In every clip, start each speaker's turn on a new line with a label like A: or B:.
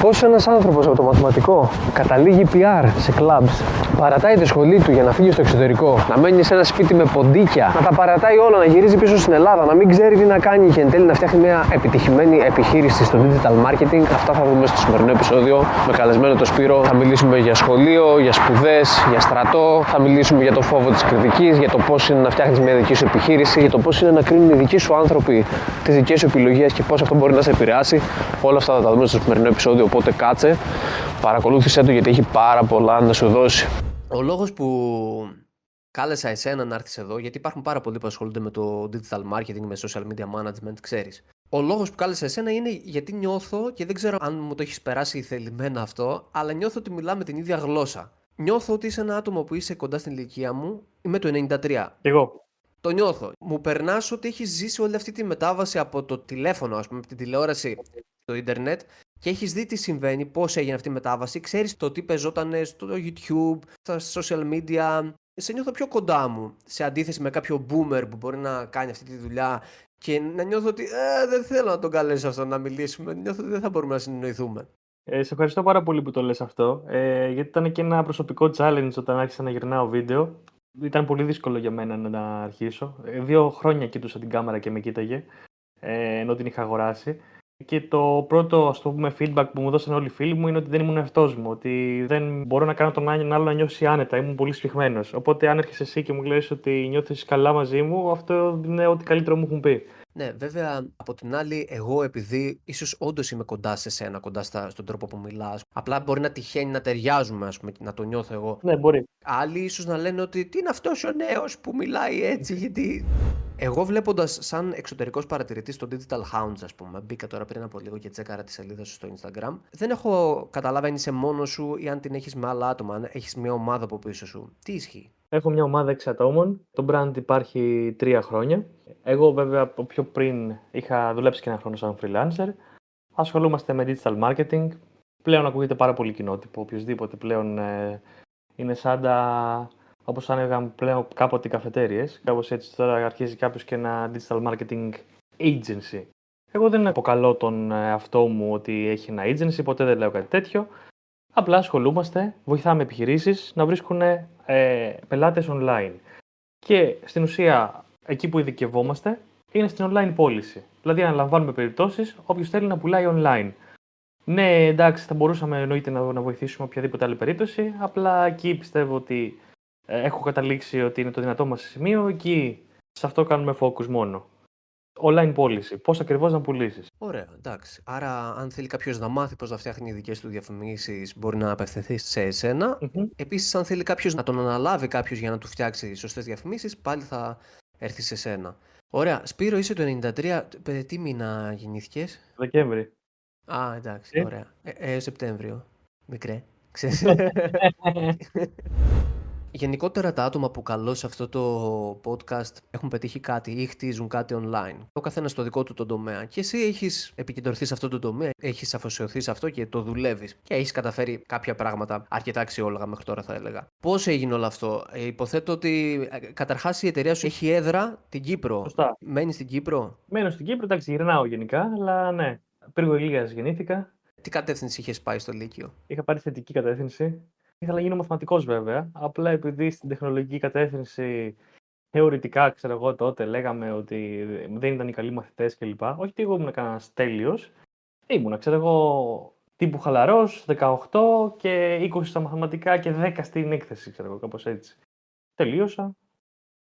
A: Πώς ένας άνθρωπος από το μαθηματικό καταλήγει PR σε clubs, παρατάει τη σχολή του για να φύγει στο εξωτερικό, να μένει σε ένα σπίτι με ποντίκια, να τα παρατάει όλα, να γυρίζει πίσω στην Ελλάδα, να μην ξέρει τι να κάνει και εν τέλει να φτιάχνει μια επιτυχημένη επιχείρηση στο digital marketing. Αυτά θα δούμε στο σημερινό επεισόδιο με καλεσμένο το Σπύρο. Θα μιλήσουμε για σχολείο, για σπουδές, για στρατό, θα μιλήσουμε για το φόβο της κριτικής, για το πώς είναι να φτιάχνεις μια δική σου επιχείρηση, για το πώς είναι να κρίνουν οι δικοί σου άνθρωποι τις δικές σου επιλογές και πώς αυτό μπορεί να σε επηρεάσει. Όλα αυτά θα τα δούμε στο σημερινό επεισόδιο. Οπότε κάτσε, παρακολούθησέ το γιατί έχει πάρα πολλά να σου δώσει.
B: Ο λόγος που κάλεσα εσένα να έρθεις εδώ, γιατί υπάρχουν πάρα πολλοί που ασχολούνται με το digital marketing, με social media management, ξέρεις. Ο λόγος που κάλεσα εσένα είναι γιατί νιώθω, και δεν ξέρω αν μου το έχεις περάσει θελημένα αυτό, αλλά νιώθω ότι μιλάμε την ίδια γλώσσα. Νιώθω ότι είσαι ένα άτομο που είσαι κοντά στην ηλικία μου, είμαι το 93.
C: Εγώ.
B: Το νιώθω. Μου περνάς ότι έχεις ζήσει όλη αυτή τη μετάβαση από το τηλέφωνο, ας πούμε, από την τηλεόραση, το ίντερνετ και έχεις δει τι συμβαίνει, πώς έγινε αυτή η μετάβαση. Ξέρεις το τι πεζόταν στο YouTube, στα social media. Σε νιώθω πιο κοντά μου σε αντίθεση με κάποιο boomer που μπορεί να κάνει αυτή τη δουλειά και να νιώθω ότι ε, δεν θέλω να τον καλέσω αυτό να μιλήσουμε. Νιώθω ότι δεν θα μπορούμε να συνεννοηθούμε.
C: Ε, σε ευχαριστώ πάρα πολύ που το λες αυτό, ε, γιατί ήταν και ένα προσωπικό challenge όταν άρχισα να γυρνάω βίντεο. Ήταν πολύ δύσκολο για μένα να αρχίσω. Ε, δύο χρόνια κοιτούσα την κάμερα και με κοίταγε, ε, ενώ την είχα αγοράσει. Και το πρώτο ας το πούμε, feedback που μου δώσαν όλοι οι φίλοι μου είναι ότι δεν ήμουν εαυτός μου. Ότι δεν μπορώ να κάνω τον άλλο να νιώσει άνετα. Ήμουν πολύ σφιχμένος. Οπότε, αν έρχεσαι εσύ και μου λες ότι νιώθεις καλά μαζί μου, αυτό είναι ό,τι καλύτερο μου έχουν πει.
B: Ναι, βέβαια από την άλλη, εγώ επειδή ίσως όντως είμαι κοντά σε σένα, κοντά στα, στον τρόπο που μιλάς, απλά μπορεί να τυχαίνει να ταιριάζουμε, ας πούμε, να το νιώθω εγώ.
C: Ναι, μπορεί.
B: Άλλοι ίσως να λένε ότι τι είναι αυτός ο νέος που μιλάει έτσι, γιατί. Εγώ βλέποντας σαν εξωτερικός παρατηρητής στο Digital Hounds, ας πούμε, μπήκα τώρα πριν από λίγο και τσέκαρα τη σελίδα σου στο Instagram, δεν έχω καταλάβει αν είσαι μόνος σου ή αν την έχεις με άλλα άτομα, αν έχεις μια ομάδα από πίσω σου. Τι ισχύει;
C: Έχω μια ομάδα 6 ατόμων. Το brand υπάρχει τρία χρόνια. Εγώ, βέβαια, από πιο πριν είχα δουλέψει και ένα χρόνο σαν freelancer. Ασχολούμαστε με digital marketing. Πλέον ακούγεται πάρα πολύ κοινότυπο. Οποιοδήποτε πλέον ε, είναι σαν τα. Όπως άνοιγαν πλέον κάποτε οι καφετέρειε. Κάπως έτσι τώρα αρχίζει κάποιος και ένα digital marketing agency. Εγώ δεν αποκαλώ τον εαυτό μου ότι έχει ένα agency, ποτέ δεν λέω κάτι τέτοιο. Απλά ασχολούμαστε, βοηθάμε επιχειρήσεις να βρίσκουν ε, πελάτες online. Και στην ουσία, εκεί που ειδικευόμαστε, είναι στην online πώληση. Δηλαδή, αναλαμβάνουμε περιπτώσεις όποιος θέλει να πουλάει online. Ναι, εντάξει, θα μπορούσαμε εννοείται να, να βοηθήσουμε οποιαδήποτε άλλη περίπτωση. Απλά εκεί πιστεύω ότι ε, έχω καταλήξει ότι είναι το δυνατό μας σημείο. Εκεί σε αυτό κάνουμε focus μόνο online πώληση. Πώς ακριβώς να πουλήσεις.
B: Ωραία, εντάξει. Άρα, αν θέλει κάποιος να μάθει πώς να φτιάχνει δικές του διαφημίσεις, μπορεί να απευθυνθεί σε εσένα. Mm-hmm. Επίσης, αν θέλει κάποιος να τον αναλάβει κάποιος για να του φτιάξει σωστές διαφημίσεις, πάλι θα έρθει σε εσένα. Ωραία. Σπύρο, είσαι το 93. Τι μήνα γεννήθηκες;
C: Δεκέμβρη.
B: Α, εντάξει. Ε; Ωραία. Ε, ε, Σεπτέμβριο. Μικρέ. Ξέρεις. Γενικότερα τα άτομα που καλώ σε αυτό το podcast έχουν πετύχει κάτι ή χτίζουν κάτι online. Ο καθένας στο δικό του τον τομέα. Και εσύ έχεις επικεντρωθεί σε αυτό το τομέα, έχεις αφοσιωθεί σε αυτό και το δουλεύεις. Και έχεις καταφέρει κάποια πράγματα αρκετά αξιόλογα μέχρι τώρα, θα έλεγα. Πώς έγινε όλο αυτό, ε, Υποθέτω ότι ε, καταρχάς η εταιρεία σου έχει έδρα την Κύπρο.
C: Σωστά.
B: Μένεις στην Κύπρο;
C: Μένω στην Κύπρο, εντάξει, γυρνάω γενικά, αλλά ναι. Πριν λίγα γεννήθηκα.
B: Τι κατεύθυνση είχες πάει στο Λύκειο;
C: Είχα πάρει θετική κατεύθυνση. Ήθελα να γίνω μαθηματικός βέβαια. Απλά επειδή στην τεχνολογική κατεύθυνση θεωρητικά, ξέρω εγώ τότε, λέγαμε ότι δεν ήταν οι καλοί μαθητές κλπ. Όχι ότι εγώ ήμουν κανένας τέλειος. Ήμουν, ξέρω εγώ, τύπου χαλαρός, 18 και 20 στα μαθηματικά και 10 στην έκθεση, ξέρω εγώ, κάπως έτσι. Τελείωσα.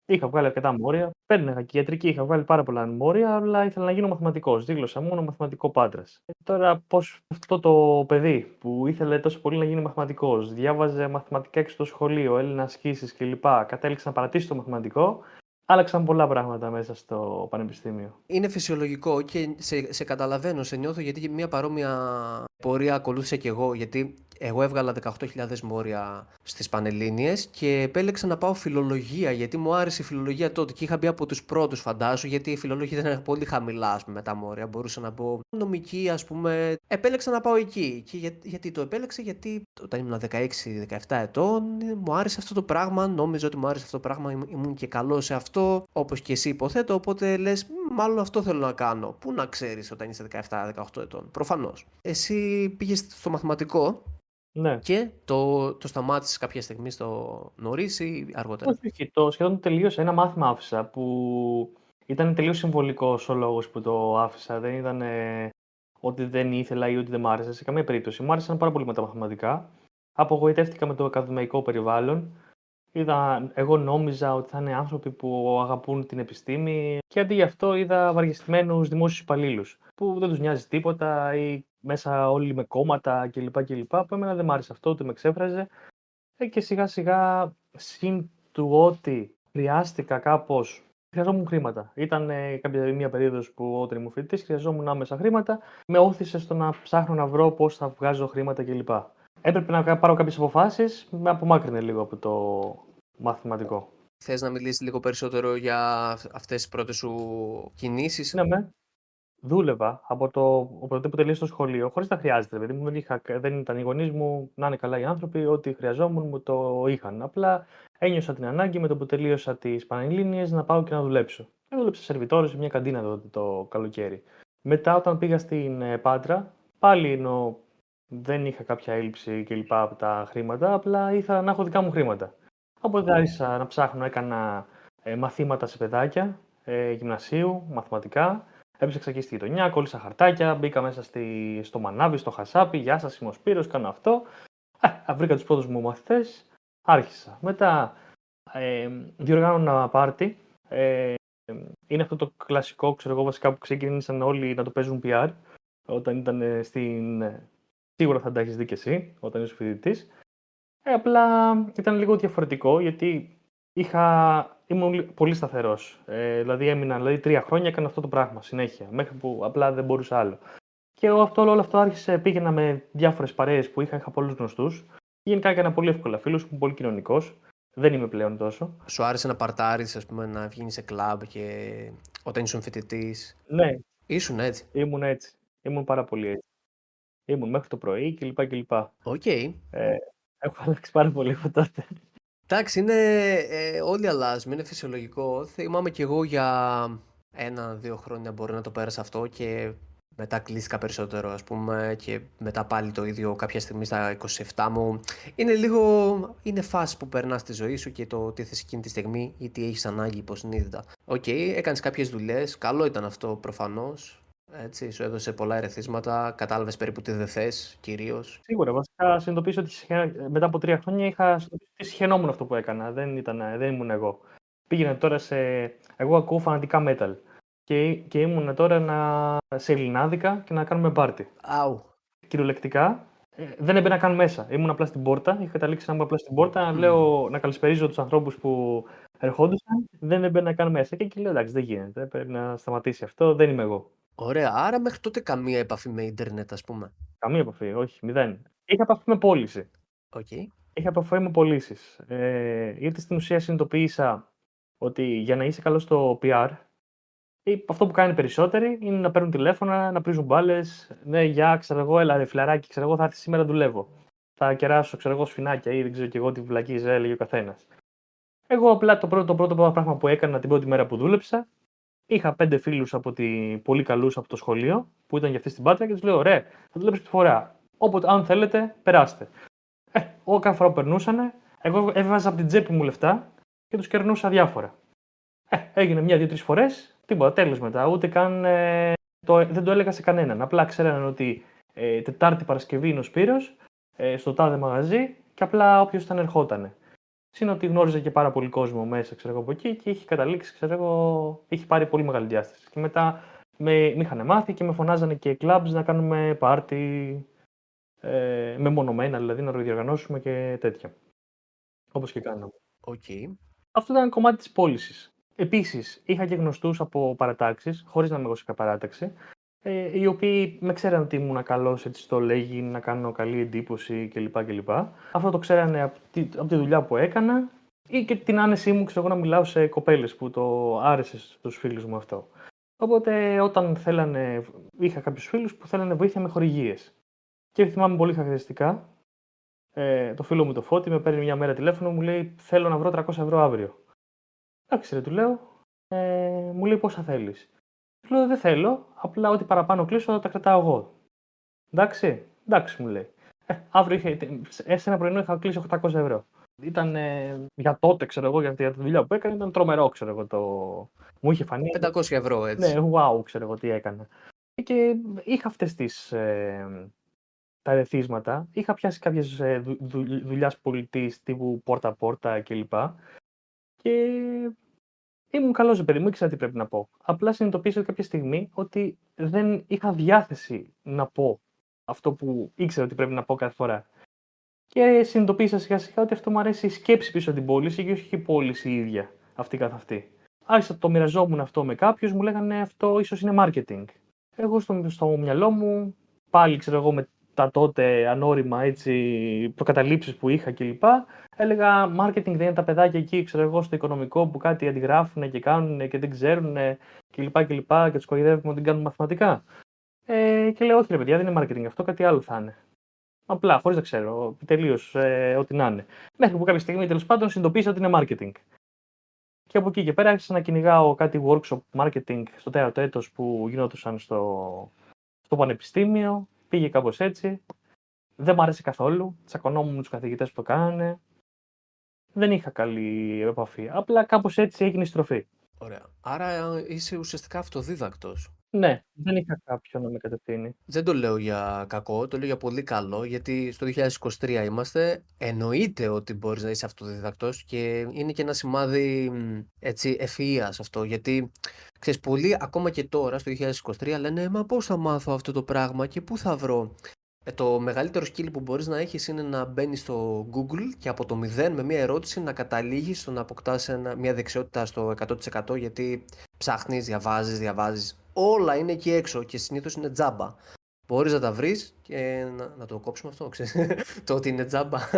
C: Είχα βγάλει αρκετά μόρια. Παίρναγα και ιατρική, είχα βγάλει πάρα πολλά μόρια, αλλά ήθελα να γίνω μαθηματικός. Δήλωσα μόνο μαθηματικό πάντρας. Ε, τώρα, πώς αυτό το παιδί που ήθελε τόσο πολύ να γίνει μαθηματικός, διάβαζε μαθηματικά έξω στο σχολείο, Έλληνα ασκήσεις κλπ. Κατέληξε να παρατήσει το μαθηματικό, άλλαξαν πολλά πράγματα μέσα στο πανεπιστήμιο.
B: Είναι φυσιολογικό και σε, σε καταλαβαίνω, σε νιώθω γιατί μια παρόμοια πορεία ακολούθησα και εγώ. Γιατί Εγώ έβγαλα 18.000 μόρια στις Πανελλήνιες και επέλεξα να πάω φιλολογία γιατί μου άρεσε η φιλολογία τότε και είχα μπει από τους πρώτους φαντάσου γιατί η φιλολογία ήταν πολύ χαμηλά ας πούμε, με τα μόρια. Μπορούσα να μπω νομική ας πούμε. Επέλεξα να πάω εκεί. Και για, γιατί το επέλεξα γιατί όταν ήμουν 16-17 ετών μου άρεσε αυτό το πράγμα. Νόμιζα ότι μου άρεσε αυτό το πράγμα. Ήμουν και καλό σε αυτό όπως και εσύ υποθέτω. Οπότε λες μάλλον αυτό θέλω να κάνω. Πού να ξέρεις όταν είσαι 17-18 ετών. Προφανώς. Εσύ πήγες στο μαθηματικό
C: Ναι.
B: και το, το σταμάτησες κάποια στιγμή στο νωρίς ή αργότερα;
C: Όχι, όχι, το σχεδόν τελείωσε. Ένα μάθημα άφησα που ήταν τελείως συμβολικός ο λόγος που το άφησα. Δεν ήταν ε, ότι δεν ήθελα ή ότι δεν μ' άρεσε. Σε καμία περίπτωση. Μ' άρεσαν πάρα πολύ με τα μαθηματικά. Απογοητεύτηκα με το ακαδημαϊκό περιβάλλον. Είδα, εγώ νόμιζα ότι θα είναι άνθρωποι που αγαπούν την επιστήμη και αντί γι' αυτό είδα βαριεστημένους δημόσιους υπαλλήλους που δεν τους νοιάζει τίποτα ή μέσα όλοι με κόμματα κλπ. κλπ. Που εμένα δεν μ' άρεσε αυτό, ούτε με εξέφραζε. Ε, και σιγά σιγά συν του ότι χρειάστηκα κάπως Χρειαζόμουν χρήματα. Ήταν ε, κάποια μια περίοδος που όταν ήμουν φοιτητής χρειαζόμουν άμεσα χρήματα. Με όθησε στο να ψάχνω να βρω πώς θα βγάζω χρήματα κλπ. Έπρεπε να κα- πάρω κάποιες αποφάσεις, με απομάκρυνε λίγο από το μαθηματικό.
B: Θες να μιλήσεις λίγο περισσότερο για αυτές τις πρώτες σου κινήσεις;
C: Ναι, με. Δούλευα από το από τότε που τελείωσε το σχολείο, χωρίς να χρειάζεται. Δηλαδή, δεν, είχα, δεν ήταν οι γονείς μου να είναι καλά οι άνθρωποι, ό,τι χρειαζόμουν μου το είχαν. Απλά ένιωσα την ανάγκη με το που τελείωσα τις Πανελλήνιες να πάω και να δουλέψω. Ε, δούλεψα σερβιτόρο σε μια καντίνα τότε το καλοκαίρι. Μετά, όταν πήγα στην ε, Πάτρα, πάλι ενώ δεν είχα κάποια έλλειψη κλπ. από τα χρήματα, απλά ήθελα να έχω δικά μου χρήματα. Οπότε άρχισα να ψάχνω, έκανα ε, μαθήματα σε παιδάκια, ε, γυμνασίου, μαθηματικά. Έψαξα εκεί στη γειτονιά, κόλλησα χαρτάκια, μπήκα μέσα στη, στο μανάβι, στο χασάπι. Γεια σας, είμαι ο Σπύρος, κάνω αυτό. Α, βρήκα τους πρώτους μου μαθητές, άρχισα. Μετά ε, διοργάνωνα ένα πάρτι. Ε, είναι αυτό το κλασικό, ξέρω εγώ, βασικά που ξεκίνησαν όλοι να το παίζουν PR όταν ήταν ε, στην. ε, Σίγουρα θα τα έχεις δει και εσύ όταν είσαι φοιτητής. Ε, απλά ήταν λίγο διαφορετικό γιατί είχα, ήμουν λι- πολύ σταθερός. Ε, δηλαδή έμεινα δηλαδή, τρία χρόνια, έκανα αυτό το πράγμα συνέχεια. Μέχρι που απλά δεν μπορούσα άλλο. Και εγώ αυτό, όλο αυτό άρχισε, πήγαινα με διάφορες παρέες που είχα, είχα πολλούς γνωστούς. Γενικά έκανα πολύ εύκολα φίλους, ήμουν πολύ κοινωνικός. Δεν είμαι πλέον τόσο.
B: Σου άρεσε να παρτάρεις, ας πούμε, να βγεις σε κλαμπ και όταν ήσουν φοιτητής;
C: Ναι,
B: Ήσουν έτσι;
C: ήμουν έτσι. Ήμουν πάρα πολύ έτσι. Ήμουν μέχρι το πρωί κλπ. κλπ.
B: Οκ.
C: Ε, έχω αλλάξει πάρα πολύ από τότε.
B: Εντάξει, είναι, ε, όλοι αλλάζουμε, είναι φυσιολογικό. Θυμάμαι κι εγώ για ένα-δύο χρόνια μπορεί να το πέρασα αυτό και μετά κλείστηκα περισσότερο ας πούμε και μετά πάλι το ίδιο κάποια στιγμή στα 27 μου. Είναι λίγο, είναι φάση που περνάς στη ζωή σου και το τι θες εκείνη τη στιγμή ή τι έχεις ανάγκη υποσυνείδητα. Οκ, έκανες κάποιες δουλειές, καλό ήταν αυτό προφανώς. Έτσι, σου έδωσε πολλά ερεθίσματα, κατάλαβες περίπου τι δεν θες κυρίως.
C: Σίγουρα, βασικά συνειδητοποίησα ότι συχα- μετά από τρία χρόνια είχα συνειδητοποιήσει ότι συχαινόμουν αυτό που έκανα. Δεν, ήταν, δεν ήμουν εγώ. Πήγαινα τώρα σε. Εγώ ακούω φανατικά metal. Και, και ήμουν τώρα να, σε ελληνάδικα και να κάνουμε πάρτι.
B: Αου.
C: Κυριολεκτικά ε, δεν έμπαινα καν μέσα. Ήμουν απλά στην πόρτα. Είχα καταλήξει να είμαι απλά στην πόρτα.
B: Μμμ.
C: Λέω να καλησπερίζω τους ανθρώπους που ερχόντουσαν. Δεν έμπαινα καν μέσα. Και εκεί λέω εντάξει, δεν γίνεται. Πρέπει να σταματήσει αυτό. Δεν είμαι εγώ.
B: Ωραία, άρα μέχρι τότε καμία επαφή με ίντερνετ ας πούμε.
C: Καμία επαφή. Όχι, μηδέν. Είχα επαφή με πώληση.
B: Οκ.
C: Είχα επαφή με πωλήσεις. Ε, γιατί στην ουσία συνειδητοποίησα ότι για να είσαι καλός στο PR, ή αυτό που κάνει περισσότεροι είναι να παίρνουν τηλέφωνα, να πρίζουν μπάλες. Ναι, γεια, ξέρω εγώ, έλα ρε φιλαράκι, ξέρω εγώ, θα έρθεις σήμερα δουλεύω. Θα κεράσω, ξέρω εγώ, σφινάκια ή δεν ξέρω και εγώ τι βλακίζει, έλεγε ο καθένας. Εγώ απλά το πρώτο, το πρώτο πράγμα που έκανα την πρώτη μέρα που δούλεψα, είχα πέντε φίλους από τη, πολύ καλούς από το σχολείο, που ήταν για αυτή στην πάτρα και τους λέω: Ρε, θα δουλέψω τη φορά. Όποτε, αν θέλετε, περάστε. Ε, εγώ κάθε φορά που περνούσαν, εγώ έβαζα από την τσέπη μου λεφτά και τους κερνούσα διάφορα. Ε, έγινε μια-δύο-τρει φορές, τίποτα, τέλος μετά. Ούτε καν ε, το, δεν το έλεγα σε κανέναν. Απλά ξέραν ότι ε, Τετάρτη Παρασκευή είναι ο Σπύρος, ε, στο τάδε μαγαζί και απλά όποιος ήταν ερχότανε. Συν ότι γνώριζε και πάρα πολύ κόσμο μέσα ξέρω εγώ, από εκεί και είχε καταλήξει, ξέρω εγώ, είχε πάρει πολύ μεγάλη διάσταση. Και μετά με, με είχαν μάθει και με φωνάζανε και clubs να κάνουμε πάρτι ε, μεμονωμένα, δηλαδή να το διοργανώσουμε και τέτοια. Όπως και κάναμε.
B: Οκ.
C: Αυτό ήταν κομμάτι της πώλησης. Επίσης, είχα και γνωστούς από παρατάξεις, χωρίς να είμαι εγώ σε κάποια παράταξη, ε, οι οποίοι με ξέραν ότι ήμουν καλός έτσι στο λέγειν, να κάνω καλή εντύπωση κλπ. κλπ. Αυτό το ξέρανε από τη, από τη δουλειά που έκανα ή και την άνεσή μου, ξέρω εγώ, να μιλάω σε κοπέλες που το άρεσε στους φίλους μου αυτό. Οπότε όταν θέλανε, είχα κάποιους φίλους που θέλανε βοήθεια με χορηγίες. Και θυμάμαι πολύ χαρακτηριστικά, ε, το φίλο μου το Φώτη με παίρνει μια μέρα τηλέφωνο, μου λέει θέλω να βρω 300 ευρώ αύριο. Εντάξει ρε, του λέω, ε, μου λέει πόσα θέλεις. Του λέω δεν θέλω, απλά ό,τι παραπάνω κλείσω θα τα κρατάω εγώ. Εντάξει, εντάξει μου λέει. Ε, αύριο είχε, σε ένα πρωινό είχα κλείσει 800 ευρώ. Ήταν ε, για τότε, ξέρω εγώ, για τη δουλειά που έκανε, ήταν τρομερό, ξέρω εγώ. Το... Μου είχε φανεί.
B: 500 ευρώ, έτσι.
C: Ναι, wow, ξέρω εγώ τι έκανα. Και είχα αυτές τις. Ε, τα ερεθίσματα. Είχα πιάσει κάποιες ε, δου, δου, δουλειάς πολιτής τύπου πόρτα-πόρτα κλπ. Και ήμουν καλός παιδί μου, ήξερα τι πρέπει να πω. Απλά συνειδητοποίησα κάποια στιγμή ότι δεν είχα διάθεση να πω αυτό που ήξερα ότι πρέπει να πω κάθε φορά. Και συνειδητοποίησα σιγά σιγά ότι αυτό μου αρέσει η σκέψη πίσω από την πώληση και όχι η πώληση η ίδια αυτή καθ' αυτή. Άρχισα το μοιραζόμουν αυτό με κάποιους, μου λέγανε αυτό ίσως είναι marketing. Εγώ στο, στο μυαλό μου, πάλι ξέρω εγώ με τα τότε ανώριμα έτσι, προκαταλήψεις που είχα κλπ. Έλεγα marketing δεν είναι τα παιδάκια εκεί, ξέρω εγώ, στο οικονομικό που κάτι αντιγράφουν και κάνουν και δεν ξέρουν κλπ. Και, και, και τους κορυδεύουμε ότι κάνουν μαθηματικά. Ε, και λέω, όχι ρε παιδιά, δεν είναι marketing αυτό, κάτι άλλο θα είναι. Απλά, χωρίς να ξέρω, τελείως ε, ό,τι να είναι. Μέχρι που κάποια στιγμή τέλος πάντων συνειδητοποίησα ότι είναι marketing. Και από εκεί και πέρα άρχισα να κυνηγάω κάτι workshop marketing στο τέταρτο έτος που γινόντουσαν στο, στο πανεπιστήμιο. Πήγε κάπως έτσι. Δεν μου άρεσε καθόλου. Τσακωνόμουν με τους καθηγητές που το κάνανε. Δεν είχα καλή επαφή. Απλά κάπως έτσι έγινε η στροφή.
B: Ωραία. Άρα είσαι ουσιαστικά αυτοδίδακτος.
C: Ναι, δεν είχα κάποιον να με κατευθύνει.
B: Δεν το λέω για κακό, το λέω για πολύ καλό, γιατί στο 2023 είμαστε. Εννοείται ότι μπορείς να είσαι αυτοδιδακτός και είναι και ένα σημάδι έτσι, ευφυΐας αυτό, γιατί ξέρεις, πολλοί ακόμα και τώρα στο 2023 λένε «Μα πώς θα μάθω αυτό το πράγμα και πού θα βρω» Ε, το μεγαλύτερο skill που μπορείς να έχεις είναι να μπαίνεις στο Google και από το 0 με μια ερώτηση να καταλήγεις στο να αποκτάς ένα, μια δεξιότητα στο 100% γιατί ψάχνεις, διαβάζεις, διαβάζεις. Όλα είναι εκεί έξω και συνήθως είναι τζάμπα. Μπορείς να τα βρεις και να, να το κόψουμε αυτό, ξέρεις, το ότι είναι τζάμπα.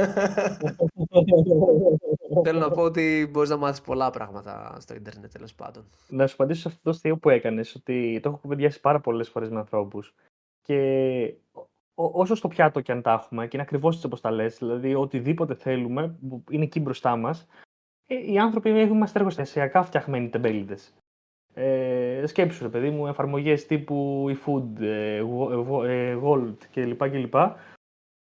B: Θέλω να πω ότι μπορείς να μάθεις πολλά πράγματα στο ίντερνετ τέλος πάντων.
C: Να σου απαντήσω σε αυτό το στοιχείο που έκανες, ότι το έχω κουβεντιάσει πάρα πολλές φορές με ανθρώπους και όσο στο πιάτο και αν τα έχουμε, και είναι ακριβώς έτσι όπως τα λες, δηλαδή οτιδήποτε θέλουμε, που είναι εκεί μπροστά μας, ε, οι άνθρωποι είμαστε εργοστασιακά φτιαχμένοι τεμπέληδες. Ε, σκέψου, ρε παιδί μου, εφαρμογές τύπου eFood, ε, ε, Gold κλπ. κλπ.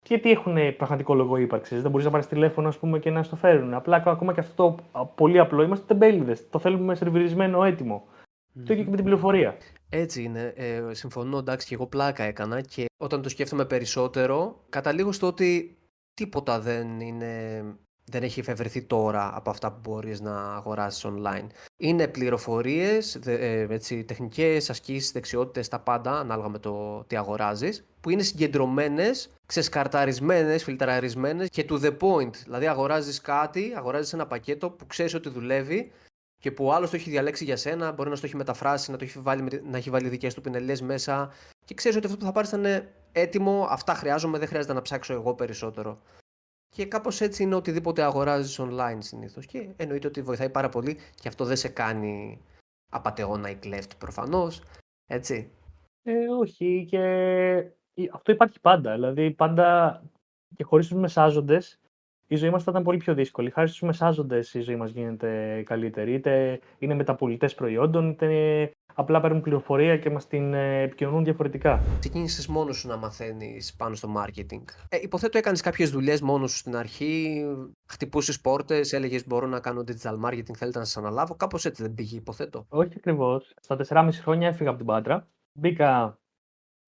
C: Γιατί έχουν πραγματικό λόγο ύπαρξης. Δεν μπορείς να πάρεις τηλέφωνο ας πούμε, και να στο φέρουν. Απλά ακόμα και αυτό πολύ απλό. Είμαστε τεμπέληδες. Το θέλουμε σερβιρισμένο έτοιμο. Mm. Το ίδιο και με την πληροφορία.
B: Έτσι είναι. Ε, συμφωνώ, εντάξει, και εγώ πλάκα έκανα και όταν το σκέφτομαι περισσότερο, καταλήγω στο ότι τίποτα δεν είναι δεν έχει εφευρεθεί τώρα από αυτά που μπορείς να αγοράσεις online. Είναι πληροφορίες, ε, έτσι, τεχνικές, ασκήσεις, δεξιότητες, τα πάντα, ανάλογα με το τι αγοράζεις, που είναι συγκεντρωμένες, ξεσκαρταρισμένες, φιλτραρισμένες και to the point. Δηλαδή αγοράζεις κάτι, αγοράζεις ένα πακέτο που ξέρεις ότι δουλεύει και που άλλος το έχει διαλέξει για σένα, μπορεί να το έχει μεταφράσει, να, το έχει βάλει, να έχει βάλει δικές του πινελιές μέσα και ξέρεις ότι αυτό που θα πάρεις θα είναι έτοιμο, αυτά χρειάζομαι, δεν χρειάζεται να ψάξω εγώ περισσότερο. Και κάπως έτσι είναι οτιδήποτε αγοράζεις online συνήθως. Και εννοείται ότι βοηθάει πάρα πολύ και αυτό δεν σε κάνει απαταιώνα ή κλέφτη προφανώς. Έτσι.
C: Ε, όχι, και αυτό υπάρχει πάντα. Δηλαδή, πάντα και χωρίς τους μεσάζοντες, η ζωή μας θα ήταν πολύ πιο δύσκολη. Χάρη στους μεσάζοντες, η ζωή μας γίνεται καλύτερη. Είτε είναι μεταπολιτές προϊόντων, είτε απλά παίρνουν πληροφορία και μας την ε, επικοινωνούν διαφορετικά.
B: Ξεκίνησες μόνος σου να μαθαίνεις πάνω στο marketing. Ε, υποθέτω έκανες κάποιες δουλειές μόνος σου στην αρχή, χτυπούσες πόρτες, έλεγες Μπορώ να κάνω digital marketing, θέλετε να σας αναλάβω. Κάπως έτσι δεν πήγε, υποθέτω.
C: Όχι ακριβώς. Στα 4,5 χρόνια έφυγα από την Πάτρα. Μπήκα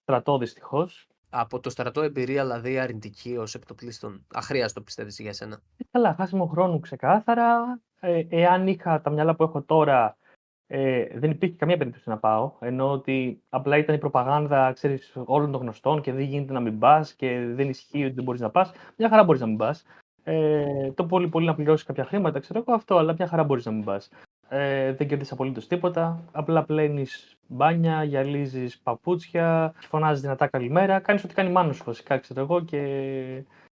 C: στρατό δυστυχώς
B: από το στρατό εμπειρία, δηλαδή αρνητική ως επιτοπλίστων, αχρίαστο πιστεύεις για σένα.
C: Ε, καλά, χάσιμο χρόνου ξεκάθαρα. Ε, εάν είχα τα μυαλά που έχω τώρα, ε, δεν υπήρχε καμία περίπτωση να πάω. Ενώ ότι απλά ήταν η προπαγάνδα ξέρεις, όλων των γνωστών και δεν γίνεται να μην πας και δεν ισχύει ότι δεν μπορείς να πας. Μια χαρά μπορείς να μην πας. Ε, το πολύ πολύ να πληρώσεις κάποια χρήματα, ξέρω εγώ αυτό, αλλά μια χαρά μπορείς να μην πας. Ε, δεν κερδίσει απολύτως τίποτα. Απλά πλένεις μπάνια, γυαλίζεις παπούτσια, φωνάζεις δυνατά καλημέρα. Κάνεις ό,τι κάνει μάνο βασικά, ξέρω εγώ, και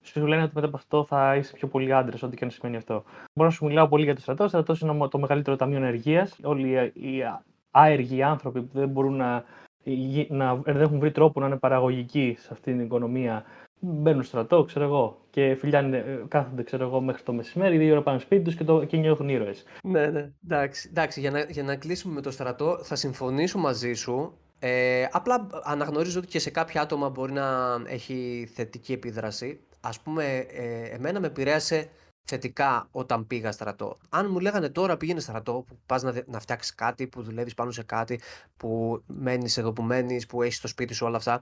C: σου λένε ότι μετά από αυτό θα είσαι πιο πολύ άντρε, ό,τι και αν σημαίνει αυτό. Μπορώ να σου μιλάω πολύ για το στρατός. Ο στρατός είναι το μεγαλύτερο ταμείο ενεργείας. Όλοι οι άεργοι άνθρωποι που δεν μπορούν να, να δεν έχουν βρει τρόπο να είναι παραγωγικοί σε αυτήν την οικονομία μπαίνουν στο στρατό, ξέρω εγώ, και φιλιάνε, ε, κάθονται ξέρω εγώ, μέχρι το μεσημέρι, δύο ώρα πάνε σπίτι τους και, το, και νιώθουν ήρωες.
B: Ναι, ναι. Εντάξει, εντάξει για, να, για να κλείσουμε με το στρατό, θα συμφωνήσω μαζί σου. Ε, απλά αναγνωρίζω ότι και σε κάποια άτομα μπορεί να έχει θετική επίδραση. Ας πούμε, ε, εμένα με επηρέασε θετικά όταν πήγα στρατό. Αν μου λέγανε τώρα πήγαινε στρατό, που πας να, να φτιάξεις κάτι, που δουλεύεις πάνω σε κάτι, που μένεις εδώ που μένεις, που έχεις το σπίτι σου όλα αυτά,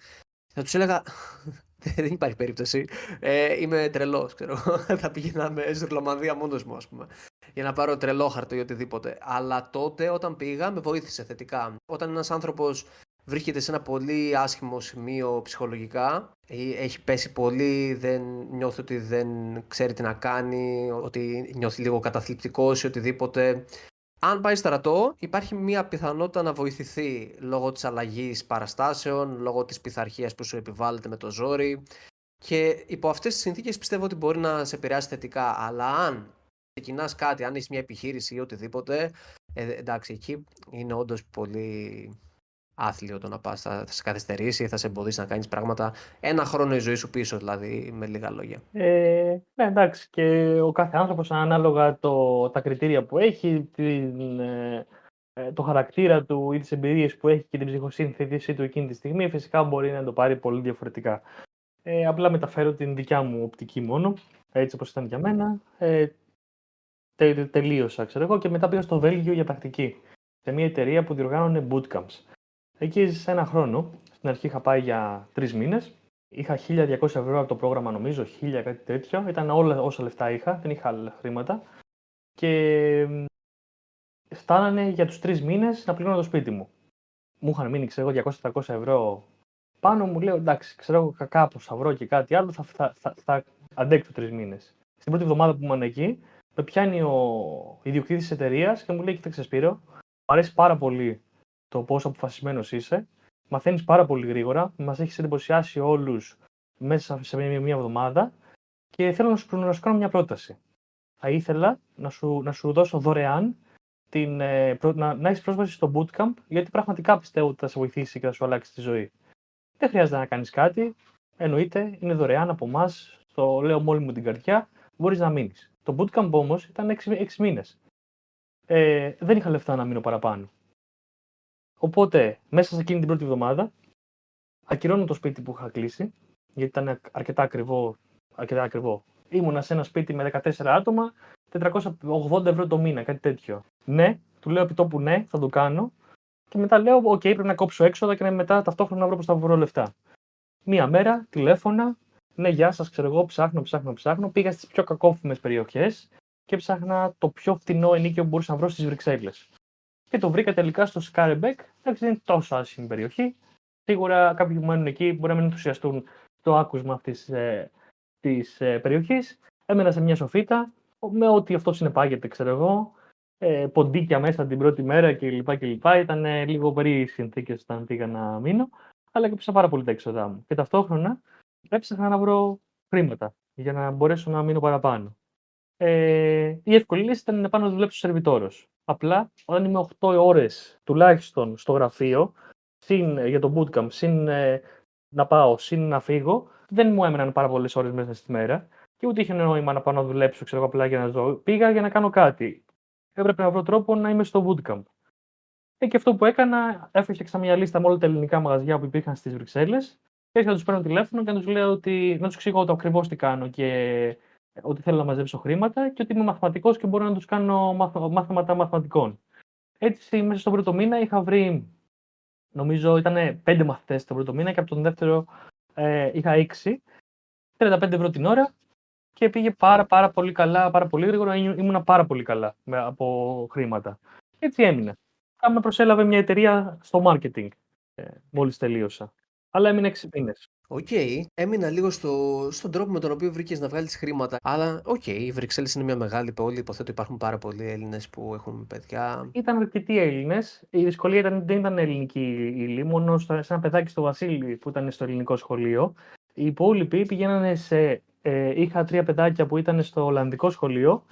B: θα τους έλεγα δεν υπάρχει περίπτωση. Ε, είμαι τρελός, ξέρω. θα πηγαίναμε με Ζουρλομανδία μόνος μου, ας πούμε. Για να πάρω τρελό χαρτό ή οτιδήποτε. Αλλά τότε, όταν πήγα, με βοήθησε θετικά. Όταν ένας άνθρωπος βρίσκεται σε ένα πολύ άσχημο σημείο ψυχολογικά, έχει πέσει πολύ, δεν νιώθει ότι δεν ξέρει τι να κάνει, ότι νιώθει λίγο καταθλιπτικός ή οτιδήποτε. Αν πάει στρατό, υπάρχει μια πιθανότητα να βοηθηθεί λόγω της αλλαγής παραστάσεων, λόγω της πειθαρχίας που σου επιβάλλεται με το ζόρι και υπό αυτές τις συνθήκες πιστεύω ότι μπορεί να σε επηρεάσει θετικά. Αλλά αν ξεκινάς κάτι, αν έχεις μια επιχείρηση ή οτιδήποτε, ε, εντάξει, εκεί είναι όντως πολύ άθλιο το να πας, θα, θα σε καθυστερήσει, θα σε εμποδίσει να κάνεις πράγματα ένα χρόνο η ζωή σου πίσω, δηλαδή με λίγα λόγια.
C: Ε, ναι, εντάξει, και ο κάθε άνθρωπος ανάλογα το, τα κριτήρια που έχει, την, ε, ε, το χαρακτήρα του ή τις εμπειρίες που έχει και την ψυχοσύνθεσή του εκείνη τη στιγμή, φυσικά μπορεί να το πάρει πολύ διαφορετικά. Ε, απλά μεταφέρω την δικιά μου οπτική μόνο, έτσι όπως ήταν για μένα. Ε, τε, τελείωσα, ξέρω εγώ, και μετά πήγα στο Βέλγιο για τακτική. Σε μια εταιρεία που διοργάνωνε bootcamps. Εκεί έζησα ένα χρόνο. Στην αρχή είχα πάει για τρεις μήνες. Είχα 1200 ευρώ από το πρόγραμμα, νομίζω, 1000 κάτι τέτοιο. Ήταν όλα όσα λεφτά είχα, δεν είχα άλλα χρήματα. Και φτάνανε για τους τρεις μήνες να πληρώνω το σπίτι μου. Μου είχαν μείνει, ξέρω 200-300 ευρώ πάνω. Μου λέω εντάξει, ξέρω εγώ κάπως θα βρω και κάτι άλλο, θα, θα, θα, θα αντέξω τρεις μήνες. Στην πρώτη εβδομάδα που ήμουν εκεί, με πιάνει ο ιδιοκτήτης της εταιρείας και μου λέει: Κοίταξε, Σπύρο, μου αρέσει πάρα πολύ το πόσο αποφασισμένος είσαι. Μαθαίνεις πάρα πολύ γρήγορα. Μας έχεις εντυπωσιάσει όλους μέσα σε μία, μία εβδομάδα και θέλω να σου, να σου κάνω μια πρόταση. Θα ήθελα να σου, να σου δώσω δωρεάν την, ε, να, να έχεις πρόσβαση στο bootcamp, γιατί πραγματικά πιστεύω ότι θα σε βοηθήσει και θα σου αλλάξει τη ζωή. Δεν χρειάζεται να κάνεις κάτι. Εννοείται, είναι δωρεάν από εμάς. Το λέω μόλι μου την καρδιά. Μπορείς να μείνεις. Το bootcamp όμως ήταν 6, 6 μήνες. Ε, δεν είχα λεφτά να μείνω παραπάνω. Οπότε, μέσα σε εκείνη την πρώτη εβδομάδα, ακυρώνω το σπίτι που είχα κλείσει, γιατί ήταν αρκετά ακριβό. Αρκετά ακριβό. Ήμουνα σε ένα σπίτι με 14 άτομα, 480 ευρώ το μήνα, κάτι τέτοιο. Ναι, του λέω επί τόπου ναι, θα το κάνω. Και μετά λέω: Οκ, πρέπει να κόψω έξοδα και μετά ταυτόχρονα να βρω πώς θα βρω λεφτά. Μία μέρα, τηλέφωνα, ναι, γεια σας, ξέρω εγώ, ψάχνω, ψάχνω, ψάχνω. Πήγα στις πιο κακόφημες περιοχές και ψάχνα το πιο φθηνό ενοίκιο που μπορούσα να βρω στις Βρυξέλλες και το βρήκα τελικά στο Σκάρμπεκ. Εντάξει, δεν είναι τόσο άσχημη περιοχή. Σίγουρα κάποιοι που μένουν εκεί μπορεί να μην ενθουσιαστούν το άκουσμα αυτής ε, της ε, περιοχής. Έμενα σε μια σοφίτα, με ό,τι αυτό συνεπάγεται, ξέρω εγώ. Ε, ποντίκια μέσα την πρώτη μέρα κλπ. κλπ. Ήταν ε, λίγο περίεργες συνθήκες όταν πήγα να μείνω, αλλά και πάρα πολύ τα έξοδά μου. Και ταυτόχρονα έψαχνα να βρω χρήματα για να μπορέσω να μείνω παραπάνω. Ε, η εύκολη λύση ήταν να πάω να δουλέψω σερβιτόρο. Απλά όταν είμαι 8 ώρες τουλάχιστον στο γραφείο, συν ε, για το bootcamp, συν ε, να πάω, συν να φύγω, δεν μου έμεναν πάρα πολλές ώρες μέσα στη μέρα και ούτε είχε νόημα να πάω να δουλέψω ξέρω, απλά για να ζω. Πήγα για να κάνω κάτι. Έπρεπε να βρω τρόπο να είμαι στο bootcamp. Ε, και αυτό που έκανα, έφτιαξα μια λίστα με όλα τα ελληνικά μαγαζιά που υπήρχαν στις Βρυξέλλες και έρχεται να τους παίρνω τηλέφωνο και να τους λέω ότι να τους εξηγώ το ακριβώς τι κάνω και ότι θέλω να μαζέψω χρήματα και ότι είμαι μαθηματικός και μπορώ να τους κάνω μαθήματα μαθηματικών. Έτσι, μέσα στον πρώτο μήνα είχα βρει, νομίζω ήταν πέντε μαθητές τον πρώτο μήνα και από τον δεύτερο ε, είχα έξι. 35 ευρώ την ώρα και πήγε πάρα, πάρα πολύ καλά, πάρα πολύ γρήγορα. Ήμουνα πάρα πολύ καλά με, από χρήματα. Έτσι έμεινε. Με προσέλαβε μια εταιρεία στο marketing ε, μόλις τελείωσα. Αλλά έμεινε 6 μήνες.
B: Οκ, έμεινα λίγο στο, στον τρόπο με τον οποίο βρήκες να βγάλεις χρήματα. Αλλά, OK, okay, η Βρυξέλλες είναι μια μεγάλη πόλη. Υποθέτω υπάρχουν πάρα πολλοί Έλληνες που έχουν παιδιά.
C: Ήταν αρκετοί Έλληνες. Η δυσκολία ήταν, δεν ήταν ελληνική ύλη. Μόνο σε ένα παιδάκι στο Βασίλη που ήταν στο ελληνικό σχολείο. Οι υπόλοιποι πηγαίνανε σε. Ε, είχα τρία παιδάκια που ήταν στο Ολλανδικό σχολείο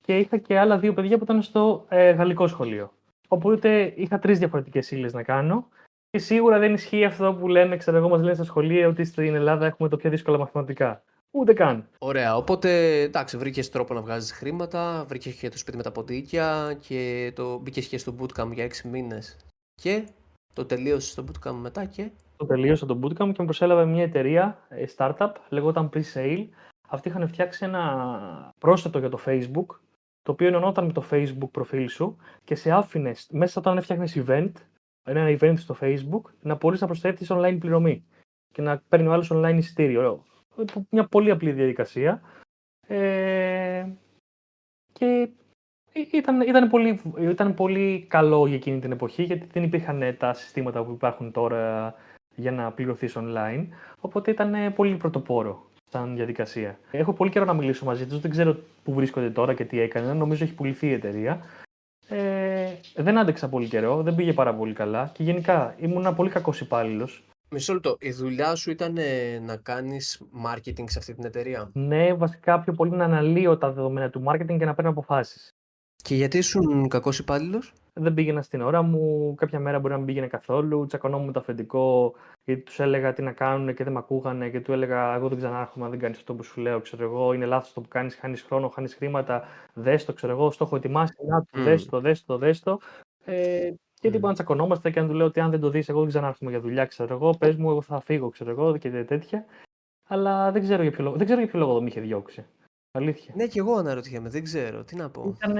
C: και είχα και άλλα δύο παιδιά που ήταν στο ε, Γαλλικό σχολείο. Οπότε είχα τρεις διαφορετικές ύλες να κάνω. Και σίγουρα δεν ισχύει αυτό που λένε, ξέρω εγώ, μας λένε στα σχολεία ότι στην Ελλάδα έχουμε το πιο δύσκολα μαθηματικά. Ούτε καν.
B: Ωραία. Οπότε, εντάξει, βρήκες τρόπο να βγάζεις χρήματα, βρήκες και το σπίτι με τα ποντίκια και το μπήκες και στο bootcamp για 6 μήνες. Και το τελείωσες στο bootcamp μετά και;
C: Το τελείωσα το bootcamp και με προσέλαβε μια εταιρεία ε, startup, λεγόταν pre-sale. Αυτοί είχαν φτιάξει ένα πρόσθετο για το Facebook, το οποίο ενωνόταν με το Facebook προφίλ σου και σε άφηνες μέσα όταν έφτιαχνες event ένα event στο Facebook να μπορείς να προσθέτεις online πληρωμή και να παίρνει ο άλλος online εισιτήριο. Μια πολύ απλή διαδικασία. Ε, και ήταν, ήταν, πολύ, ήταν πολύ καλό για εκείνη την εποχή γιατί δεν υπήρχαν τα συστήματα που υπάρχουν τώρα για να πληρωθείς online. Οπότε ήταν πολύ πρωτοπόρο σαν διαδικασία. Έχω πολύ καιρό να μιλήσω μαζί τους. Δεν ξέρω πού βρίσκονται τώρα και τι έκανε. Νομίζω έχει πουληθεί η εταιρεία. Ε, δεν άντεξα πολύ καιρό, δεν πήγε πάρα πολύ καλά και γενικά ήμουν ένα πολύ κακός υπάλληλος.
B: Μισό λεπτό. Η δουλειά σου ήταν ε, να κάνεις marketing σε αυτή την εταιρεία;
C: Ναι, βασικά πιο πολύ να αναλύω τα δεδομένα του marketing και να παίρνω αποφάσεις.
B: Και γιατί ήσουν κακός υπάλληλος;
C: Δεν πήγαινα στην ώρα μου. Κάποια μέρα μπορεί να μην πήγαινε καθόλου. Τσακωνόμουν με το αφεντικό γιατί τους έλεγα τι να κάνουν και δεν με ακούγανε. Και του έλεγα: Εγώ δεν ξανάρχομαι αν δεν κάνεις αυτό που σου λέω. Ξέρω εγώ, είναι λάθος το που κάνεις. Χάνεις χρόνο, χάνεις χρήματα. Δες το, ξέρω εγώ. Στο έχω ετοιμάσει. Να το, δες το, δες το, δες το. Ε, και mm. να τσακωνόμαστε και αν του λέω ότι αν δεν το δεις, εγώ δεν ξανάρχομαι για δουλειά. Ξέρω εγώ, πες μου, εγώ θα φύγω, ξέρω εγώ και τέτοια. Αλλά δεν ξέρω για ποιο λόγο, δεν ξέρω για ποιο λόγο δεν με είχε διώξει. Αλήθεια.
B: Ναι, και εγώ αναρωτιέμαι, δεν ξέρω. Τι να πω.
C: Ήταν,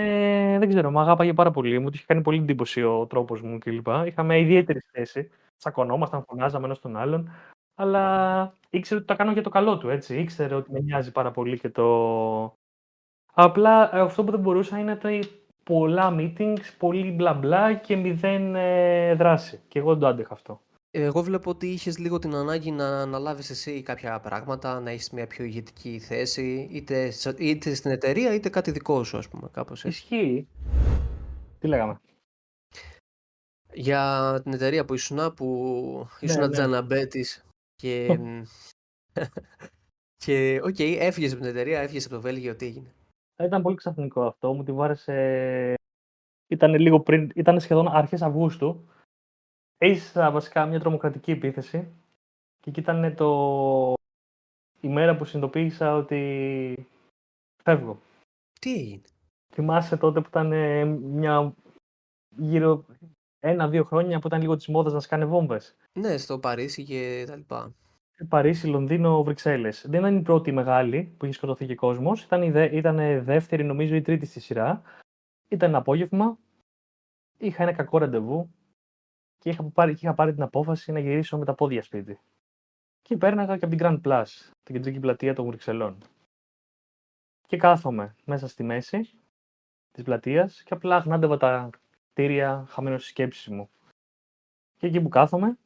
C: δεν ξέρω, με αγάπαγε πάρα πολύ. Μου είχε κάνει πολύ εντύπωση ο τρόπος μου κλπ. Είχαμε ιδιαίτερη θέση. Τσακωνόμασταν, φωνάζαμε ένας τον άλλον. Αλλά ήξερε ότι το κάνω για το καλό του, έτσι. Ήξερε ότι με νοιάζει πάρα πολύ και το. Απλά ε, αυτό που δεν μπορούσα είναι ότι πολλά meetings, πολύ μπλα μπλα και μηδέν ε, δράση. Και εγώ δεν το άντεχα αυτό.
B: Εγώ βλέπω ότι είχες λίγο την ανάγκη να αναλάβεις εσύ κάποια πράγματα, να έχεις μια πιο ηγετική θέση, είτε, είτε στην εταιρεία είτε κάτι δικό σου, ας πούμε. Κάπως
C: έτσι. Ισχύει. Τι λέγαμε;
B: Για την εταιρεία που ήσουν, που ήσουν ναι, ναι. τζαναμπέτης και. και, OK, okay, έφυγες από την εταιρεία, έφυγες από το Βέλγιο, τι έγινε;
C: Ήταν πολύ ξαφνικό αυτό. Μου τη βάρεσε. Ήταν λίγο πριν, ήταν σχεδόν αρχές Αυγούστου Έζησα βασικά μια τρομοκρατική επίθεση και εκεί ήταν το... η μέρα που συνειδητοποίησα ότι φεύγω.
B: Τι έγινε;
C: Θυμάσαι τότε που ήταν μια γύρω ένα-δύο χρόνια που ήταν λίγο της μόδας να σκάνε βόμβες.
B: Ναι, στο Παρίσι και τα λοιπά.
C: Παρίσι, Λονδίνο, Βρυξέλλες. Δεν ήταν η πρώτη μεγάλη που είχε σκοτωθεί και κόσμος. Ήταν, η ήταν δεύτερη, νομίζω, η τρίτη στη σειρά. Ήταν ένα απόγευμα. Είχα ένα κακό ραντεβού και είχα πάρει, είχα πάρει την απόφαση να γυρίσω με τα πόδια σπίτι. Και πέρναγα και από την Grand Plus, την κεντρική πλατεία των Βρυξελών. Και κάθομαι μέσα στη μέση της πλατείας και απλά γνάντευα τα κτίρια χαμένο στις σκέψεις μου. Και εκεί που κάθομαι,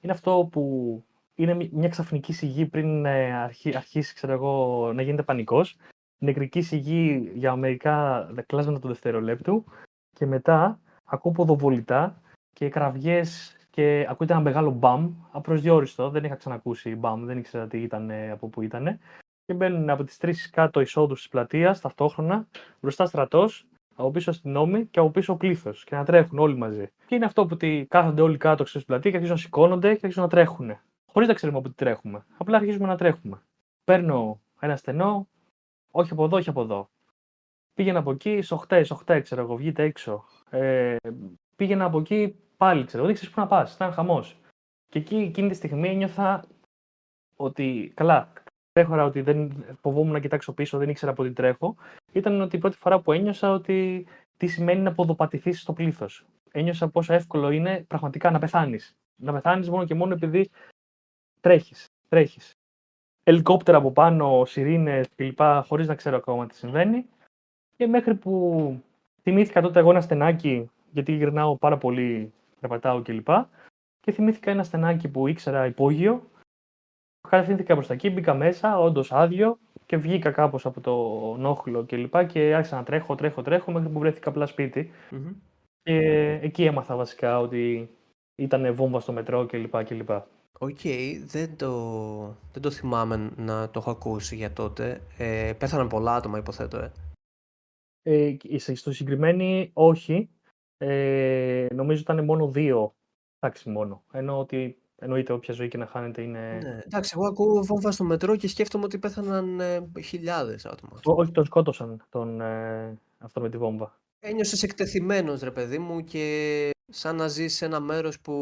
C: είναι αυτό που είναι μια ξαφνική σιγή πριν ε, αρχίσει ξέρω εγώ, να γίνεται πανικός. Νεκρική σιγή για μερικά κλάσματα του δευτερολέπτου και μετά ακούω ποδοβολητά και κραυγές και ακούγεται ένα μεγάλο μπαμ, απροσδιόριστο. Δεν είχα ξανακούσει μπαμ, δεν ήξερα τι ήταν, από πού ήταν. Και μπαίνουν από τις τρεις κάτω εισόδους της πλατείας ταυτόχρονα, μπροστά στρατός, από πίσω αστυνόμοι και από πίσω πλήθος. Και να τρέχουν όλοι μαζί. Και είναι αυτό που κάθονται όλοι κάτω στην πλατείας και αρχίζουν να σηκώνονται και αρχίζουν να τρέχουν. Χωρίς να ξέρουμε από τι τρέχουμε. Απλά αρχίζουμε να τρέχουμε. Παίρνω ένα στενό, όχι από εδώ, όχι από εδώ. Πήγαινα από εκεί, σοχτέ, σοχτέ, ξέρω εγώ, βγείτε έξω. Ε, πήγαινα από εκεί πάλι, ξέρω, δεν ξέρεις πού να πας. Ήταν χαμός. Και εκεί εκείνη τη στιγμή ένιωθα ότι καλά, τρέχωρα ότι δεν φοβόμουν να κοιτάξω πίσω, δεν ήξερα από τι τρέχω. Ήταν ότι η πρώτη φορά που ένιωσα ότι τι σημαίνει να ποδοπατηθείς στο πλήθος. Ένιωσα πόσο εύκολο είναι πραγματικά να πεθάνεις. Να πεθάνεις μόνο και μόνο επειδή τρέχεις. Τρέχεις. Ελικόπτερα από πάνω, σιρήνες κλπ. χωρίς να ξέρω ακόμα τι συμβαίνει. Και μέχρι που θυμήθηκα τότε εγώ ένα στενάκι γιατί γυρνάω πάρα πολύ, περπατάω κλπ. και θυμήθηκα ένα στενάκι που ήξερα υπόγειο. Κατευθύνθηκα προς τα εκεί, μπήκα μέσα, όντως άδειο και βγήκα κάπως από τον όχλο και λοιπά και άρχισα να τρέχω, τρέχω, τρέχω μέχρι που βρέθηκα απλά σπίτι.
B: Μμμ.
C: Και εκεί έμαθα βασικά ότι ήταν βόμβα στο μετρό κλπ. κλπ.
B: Οκ, δεν το, δεν το θυμάμαι να το έχω ακούσει για τότε. Ε, πέθαναν πολλά άτομα, υποθέτω, ε.
C: Ε, σε- στο συγκεκριμένη όχι. Ε, νομίζω ήταν μόνο δύο τάξη μόνο. Ενώ ότι εννοείται όποια ζωή και να χάνεται είναι.
B: Ναι, εντάξει, εγώ ακούω βόμβα στο μετρό και σκέφτομαι ότι πέθαναν ε, χιλιάδες άτομα.
C: Ό- όχι, τον σκότωσαν τον, ε, αυτό με τη βόμβα.
B: Ένιωσες εκτεθειμένος, ρε παιδί μου, και σαν να ζεις σε ένα μέρος που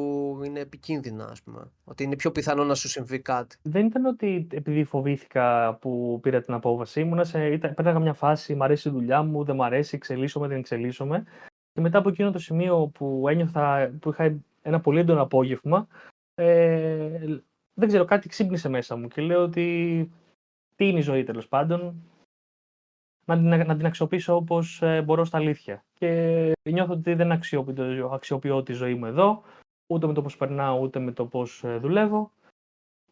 B: είναι επικίνδυνα, ας πούμε. Ότι είναι πιο πιθανό να σου συμβεί κάτι.
C: Δεν ήταν ότι επειδή φοβήθηκα που πήρα την απόβαση. Ήμουνα σε, ήταν, πέραγα μια φάση, μ' αρέσει η δουλειά μου, δεν μ' αρέσει, εξελίσσομαι, δεν εξελίσσομαι. Και μετά από εκείνο το σημείο που ένιωθα, που είχα ένα πολύ έντονο απόγευμα, ε, δεν ξέρω, κάτι ξύπνησε μέσα μου και λέω ότι τι είναι η ζωή τέλος πάντων, να την, να την αξιοποιήσω όπως ε, μπορώ στα αλήθεια. Και νιώθω ότι δεν αξιοποιώ, αξιοποιώ τη ζωή μου εδώ, ούτε με το πώς περνάω, ούτε με το πώς ε, δουλεύω.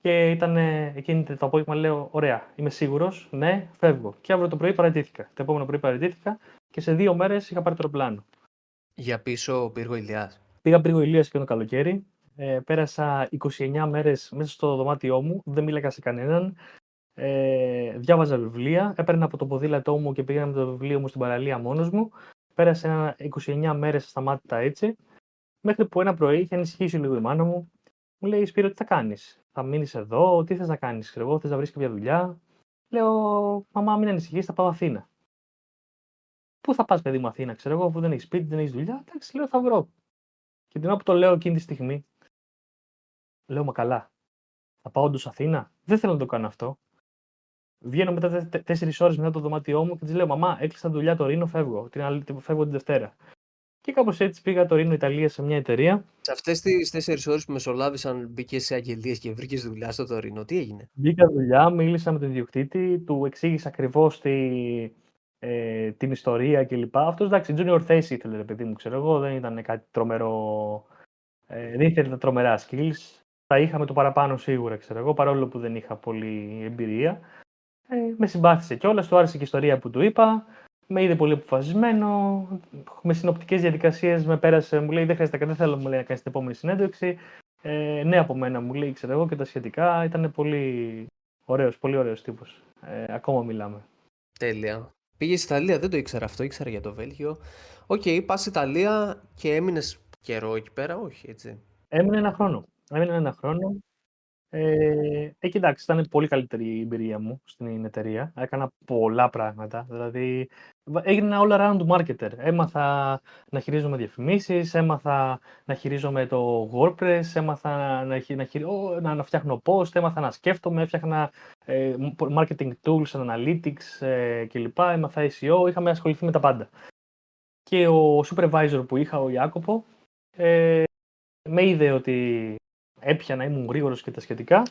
C: Και ήταν ε, εκείνη το απόγευμα, λέω: Ωραία, είμαι σίγουρος, ναι, φεύγω. Και αύριο το πρωί παραιτήθηκα. Το επόμενο πρωί παραιτήθηκα και σε δύο μέρες είχα πάρει το αεροπλάνο.
B: Για πίσω πύργο Ηλιάς.
C: Πήγα πριν ηλίας και το καλοκαίρι. Ε, πέρασα 29 μέρες μέσα στο δωμάτιό μου, δεν μίλαγα σε κανέναν. Ε, διάβαζα βιβλία, έπαιρνα από το ποδήλατό μου και πήγα με το βιβλίο μου στην παραλία μόνος μου. Πέρασα ένα 29 μέρες σταμάτητα έτσι. Μέχρι που ένα πρωί είχε ανησυχήσει λίγο η μάνα μου. Μου λέει: Σπύρο, τι θα κάνεις, Θα μείνεις εδώ, τι θες να κάνεις, ξέρω εγώ, θες να βρεις κάποια δουλειά; Λέω: Μαμά, μην ανησυχείς, θα πάω Αθήνα. Πού θα πας, παιδί μου, Αθήνα, ξέρω εγώ, αφού δεν έχεις σπίτι, δεν έχεις δουλειά. Εντάξει, λέω: Θα βρω. Και την ώρα που το λέω εκείνη τη στιγμή, λέω: Μα καλά, θα πάω όντως Αθήνα. Δεν θέλω να το κάνω αυτό. Βγαίνω μετά τέσσερις ώρες μετά το δωμάτιό μου και της λέω: Μαμά, έκλεισα δουλειά το Ρήνο, φεύγω. Την άλλη, φεύγω την Δευτέρα. Και κάπως έτσι πήγα το Ρήνο Ιταλία σε μια εταιρεία.
B: Σε αυτές τις τέσσερις ώρες που μεσολάβησαν, μπήκες σε αγγελίες και βρήκες δουλειά στο Τωρίνο. Τι έγινε;
C: Μπήκα δουλειά, μίλησα με τον ιδιοκτήτη, του εξήγησα ακριβώς τη, ε, την ιστορία κλπ. Αυτός εντάξει, junior θέσης ήθελε, ρε παιδί μου, ξέρω εγώ, δεν ήταν κάτι τρομερό. Ε, δεν ήθελε τα τρομερά skills. Τα είχαμε το παραπάνω σίγουρα, ξέρω εγώ, παρόλο που δεν είχα πολύ εμπειρία. Ε, με συμπάθησε κιόλας, του άρεσε και η ιστορία που του είπα. Με είδε πολύ αποφασισμένο. Με συνοπτικές διαδικασίες με πέρασε, μου λέει: Δεν χρειάζεται, δεν θέλω μου λέει, να κάνεις την επόμενη συνέντευξη. Ε, ναι, από μένα μου λέει, ξέρω εγώ και τα σχετικά. Ήταν πολύ ωραίος, πολύ ωραίος τύπος. Ε, ακόμα μιλάμε.
B: Τέλεια. Πήγε στην Ιταλία, δεν το ήξερα αυτό, ήξερα για το Βέλγιο. OK, okay, πα Ιταλία και έμεινες καιρό εκεί πέρα, όχι έτσι.
C: Έμεινε ένα χρόνο. Έμεινε ένα χρόνο. Ε, ε, κοιτάξτε, ήταν πολύ καλύτερη η εμπειρία μου στην εταιρεία. Έκανα πολλά πράγματα. Δηλαδή, έγινα all around marketer. Έμαθα να χειρίζομαι διαφημίσεις, έμαθα να χειρίζομαι το WordPress, έμαθα να, να, χειρι... να, να φτιάχνω post, έμαθα να σκέφτομαι, έφτιαχνα ε, marketing tools, analytics ε, κλπ. Έμαθα SEO, είχαμε ασχοληθεί με τα πάντα. Και ο supervisor που είχα, ο Ιάκοπο, ε, με είδε ότι έπιανα, ήμουν γρήγορος και τα σχετικά.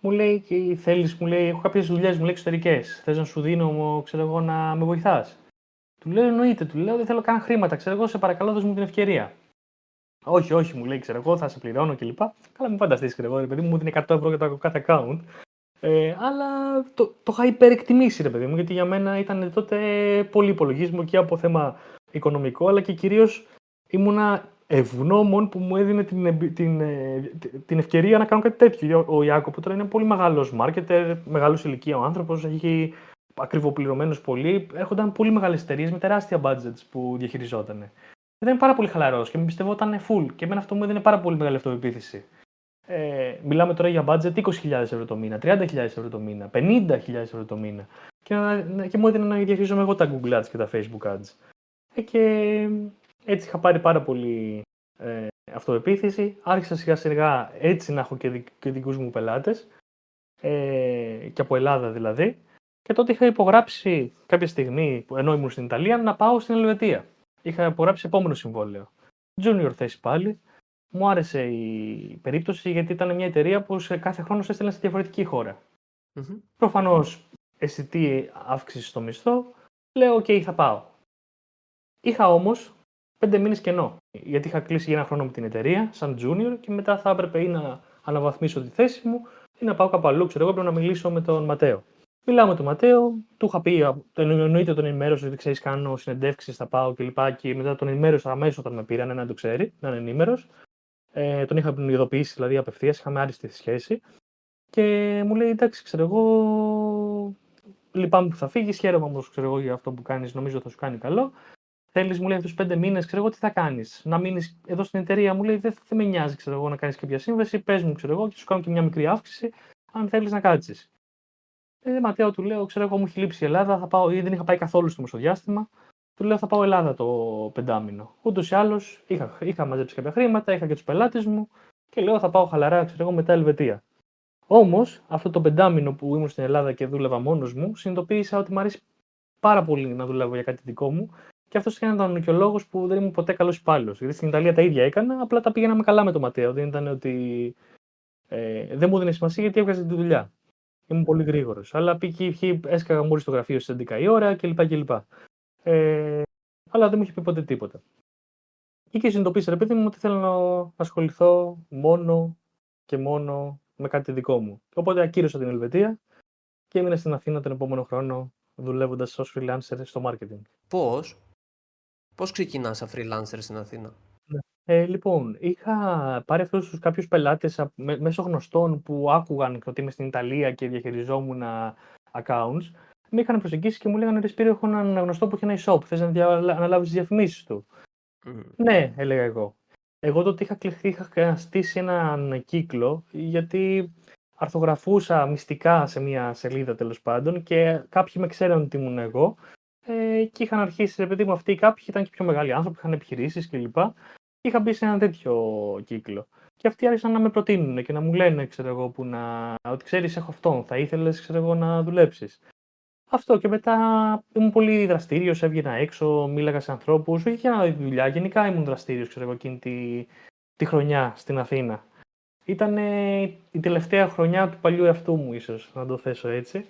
C: Μου λέει και θέλεις, μου λέει, έχω κάποιες δουλειές, μου λέει εξωτερικές. Θες να σου δίνω, ξέρω εγώ, να με βοηθάς. Του λέω εννοείται, του λέω δεν θέλω καν χρήματα, ξέρω εγώ, σε παρακαλώ, δώσ' μου την ευκαιρία. Όχι, όχι, μου λέει, ξέρω εγώ, θα σε πληρώνω κλπ. Καλά, μην φανταστείς, ξέρω εγώ, ρε παιδί μου, μου δίνει 100 ευρώ για το κάθε account. Ε, αλλά το, το είχα υπερεκτιμήσει, ρε παιδί μου, γιατί για μένα ήταν τότε πολύ υπολογίσμο και από θέμα οικονομικό, αλλά και κυρίως ήμουνα ευγνώμων που μου έδινε την, την, την ευκαιρία να κάνω κάτι τέτοιο. Ο Ιάκο που τώρα είναι πολύ μεγάλος μάρκετερ, μεγάλος ηλικία ο άνθρωπος, έχει ακριβοπληρωμένος πολύ. Έρχονταν πολύ μεγάλες εταιρείες με τεράστια budgets που διαχειριζόταν. Ήταν πάρα πολύ χαλαρός και με πιστευόταν full. Και εμένα αυτό μου έδινε πάρα πολύ μεγάλη αυτοπεποίθηση. Ε, μιλάμε τώρα για budget 20.000 ευρώ το μήνα, 30.000 ευρώ το μήνα, 50.000 ευρώ το μήνα. Και, και μου έδινε να διαχειρίζομαι εγώ τα Google Ads και τα Facebook Ads. Ε, και έτσι είχα πάρει πάρα πολύ ε, αυτοεπίθεση. Άρχισα σιγά σιγά έτσι να έχω και, δι, και δικούς μου πελάτες. Ε, και από Ελλάδα δηλαδή. Και τότε είχα υπογράψει κάποια στιγμή, ενώ ήμουν στην Ιταλία, να πάω στην Ελβετία. Είχα υπογράψει επόμενο συμβόλαιο. Junior θέση πάλι. Μου άρεσε η περίπτωση γιατί ήταν μια εταιρεία που σε κάθε χρόνο σε έστελνε σε διαφορετική χώρα.
B: Mm-hmm.
C: Προφανώς αισθητή αύξηση στο μισθό. Λέω: OK, θα πάω. Είχα όμως πέντε μήνες κενό. γιατί είχα κλείσει για ένα χρόνο με την εταιρεία, σαν junior, και μετά θα έπρεπε ή να αναβαθμίσω τη θέση μου ή να πάω κάπου αλλού. Ξέρω εγώ, πρέπει να μιλήσω με τον Ματέο. Μιλάω με τον Ματέο, του είχα πει, εννοείται τον ενημέρωσε ότι ξέρεις, κάνω συνεντεύξεις, θα πάω κλπ. Και, και μετά τον ενημέρωσα αμέσως όταν με πήραν να το ξέρει, να είναι ενήμερος. Ε, τον είχα ειδοποιήσει δηλαδή απευθείας, είχαμε άριστη σχέση. Και μου λέει, εντάξει, ξέρω εγώ, λυπάμαι που θα φύγεις, χαίρομαι όμως για αυτό που κάνεις, νομίζω θα σου κάνει καλό. Θέλεις, μου λέει, αυτούς του πέντε μήνες, ξέρω εγώ τι θα κάνεις. Να μείνεις εδώ στην εταιρεία, μου λέει, δεν, δεν με νοιάζει, ξέρω εγώ, να κάνεις κάποια σύμβαση. Πες μου, ξέρω εγώ, και σου κάνω και μια μικρή αύξηση, αν θέλεις να κάτσεις. Ε, Ματέο, του λέω, ξέρω εγώ, μου έχει λείψει η Ελλάδα, θα πάω, ή δεν είχα πάει καθόλου στο μεσοδιάστημα. Του λέω, θα πάω Ελλάδα το πεντάμινο. Ούτως ή άλλως είχα, είχα μαζέψει κάποια χρήματα, είχα και τους πελάτες μου και λέω, θα πάω χαλαρά, ξέρω εγώ, μετά Ελβετία. Όμως, αυτό το πεντάμινο που ήμουν στην Ελλάδα και δούλευα μόνος μου, συνειδητοποίησα ότι μου αρέσει πάρα πολύ να δουλεύω για κάτι δικό μου και αυτός ήταν και ο λόγο που δεν ήμουν ποτέ καλός υπάλληλος. Γιατί στην Ιταλία τα ίδια έκανα, απλά τα πήγαμε καλά με το Ματέο. Δεν ήταν ότι. Ε, δεν μου δίνει σημασία γιατί έβγαζε τη δουλειά. Ήμουν πολύ γρήγορος. Αλλά πήγε, έσκαγα μόλις στο γραφείο στις 11 η ώρα κλπ. κλπ. Ε, αλλά δεν μου είχε πει ποτέ τίποτα. Και εκεί συνειδητοποίησα, ρε παιδί μου, ότι θέλω να ασχοληθώ μόνο και μόνο με κάτι δικό μου. Οπότε ακύρωσα την Ελβετία και έμεινα στην Αθήνα τον επόμενο χρόνο δουλεύοντας ως freelancer στο marketing.
B: Πώς, πώς ξεκινάς σαν freelancer στην Αθήνα;
C: Ναι. Ε, λοιπόν, είχα πάρει αυτούς τους κάποιους πελάτες μέσω γνωστών που άκουγαν ότι είμαι στην Ιταλία και διαχειριζόμουν accounts. Με είχαν προσεγγίσει και μου λέγανε Ρε Σπύρο, έχω έναν γνωστό που έχει ένα e-shop. Θες να δια... αναλάβεις τις διαφημίσεις του; Ναι, έλεγα εγώ. Εγώ τότε είχα κληθεί, είχα στήσει έναν κύκλο γιατί αρθογραφούσα μυστικά σε μια σελίδα τέλος πάντων και κάποιοι με ξέραν ότι ήμουν εγώ ε, και είχαν αρχίσει, επειδή μου, αυτοί κάποιοι ήταν και πιο μεγάλοι άνθρωποι, είχαν επιχειρήσεις κλπ. Είχα μπει σε ένα τέτοιο κύκλο. Και αυτοί άρχισαν να με προτείνουν και να μου λένε, ξέρω εγώ, που να... ότι ξέρεις, έχω αυτόν, θα ήθελες, ξέρω εγώ, να δουλέψεις. Αυτό και μετά ήμουν πολύ δραστήριος, έβγαινα έξω, μίλαγα σε ανθρώπους, όχι για δουλειά, γενικά ήμουν δραστήριος, ξέρω εγώ, εκείνη τη, τη χρονιά στην Αθήνα. Ήταν η τελευταία χρονιά του παλιού εαυτού μου, ίσως να το θέσω έτσι,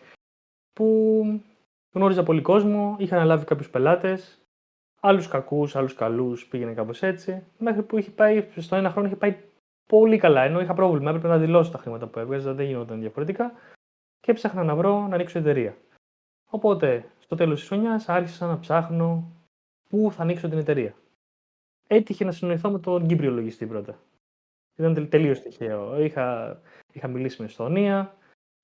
C: που γνώριζα πολύ κόσμο, είχα αναλάβει κάποιους πελάτες, άλλους κακούς, άλλους καλούς, πήγαινε κάπως έτσι, μέχρι που είχε πάει, στο ένα χρόνο είχε πάει πολύ καλά, ενώ είχα πρόβλημα, έπρεπε να δηλώσω τα χρήματα που έβγαζα, δεν γινόταν διαφορετικά και έψαχνα να βρω να ανοίξω εταιρεία. Οπότε, στο τέλος της χρονιάς άρχισα να ψάχνω πού θα ανοίξω την εταιρεία. Έτυχε να συνοηθώ με τον Κύπριο λογιστή πρώτα. Ήταν τελείως τυχαίο. Είχα, είχα μιλήσει με Εστονία.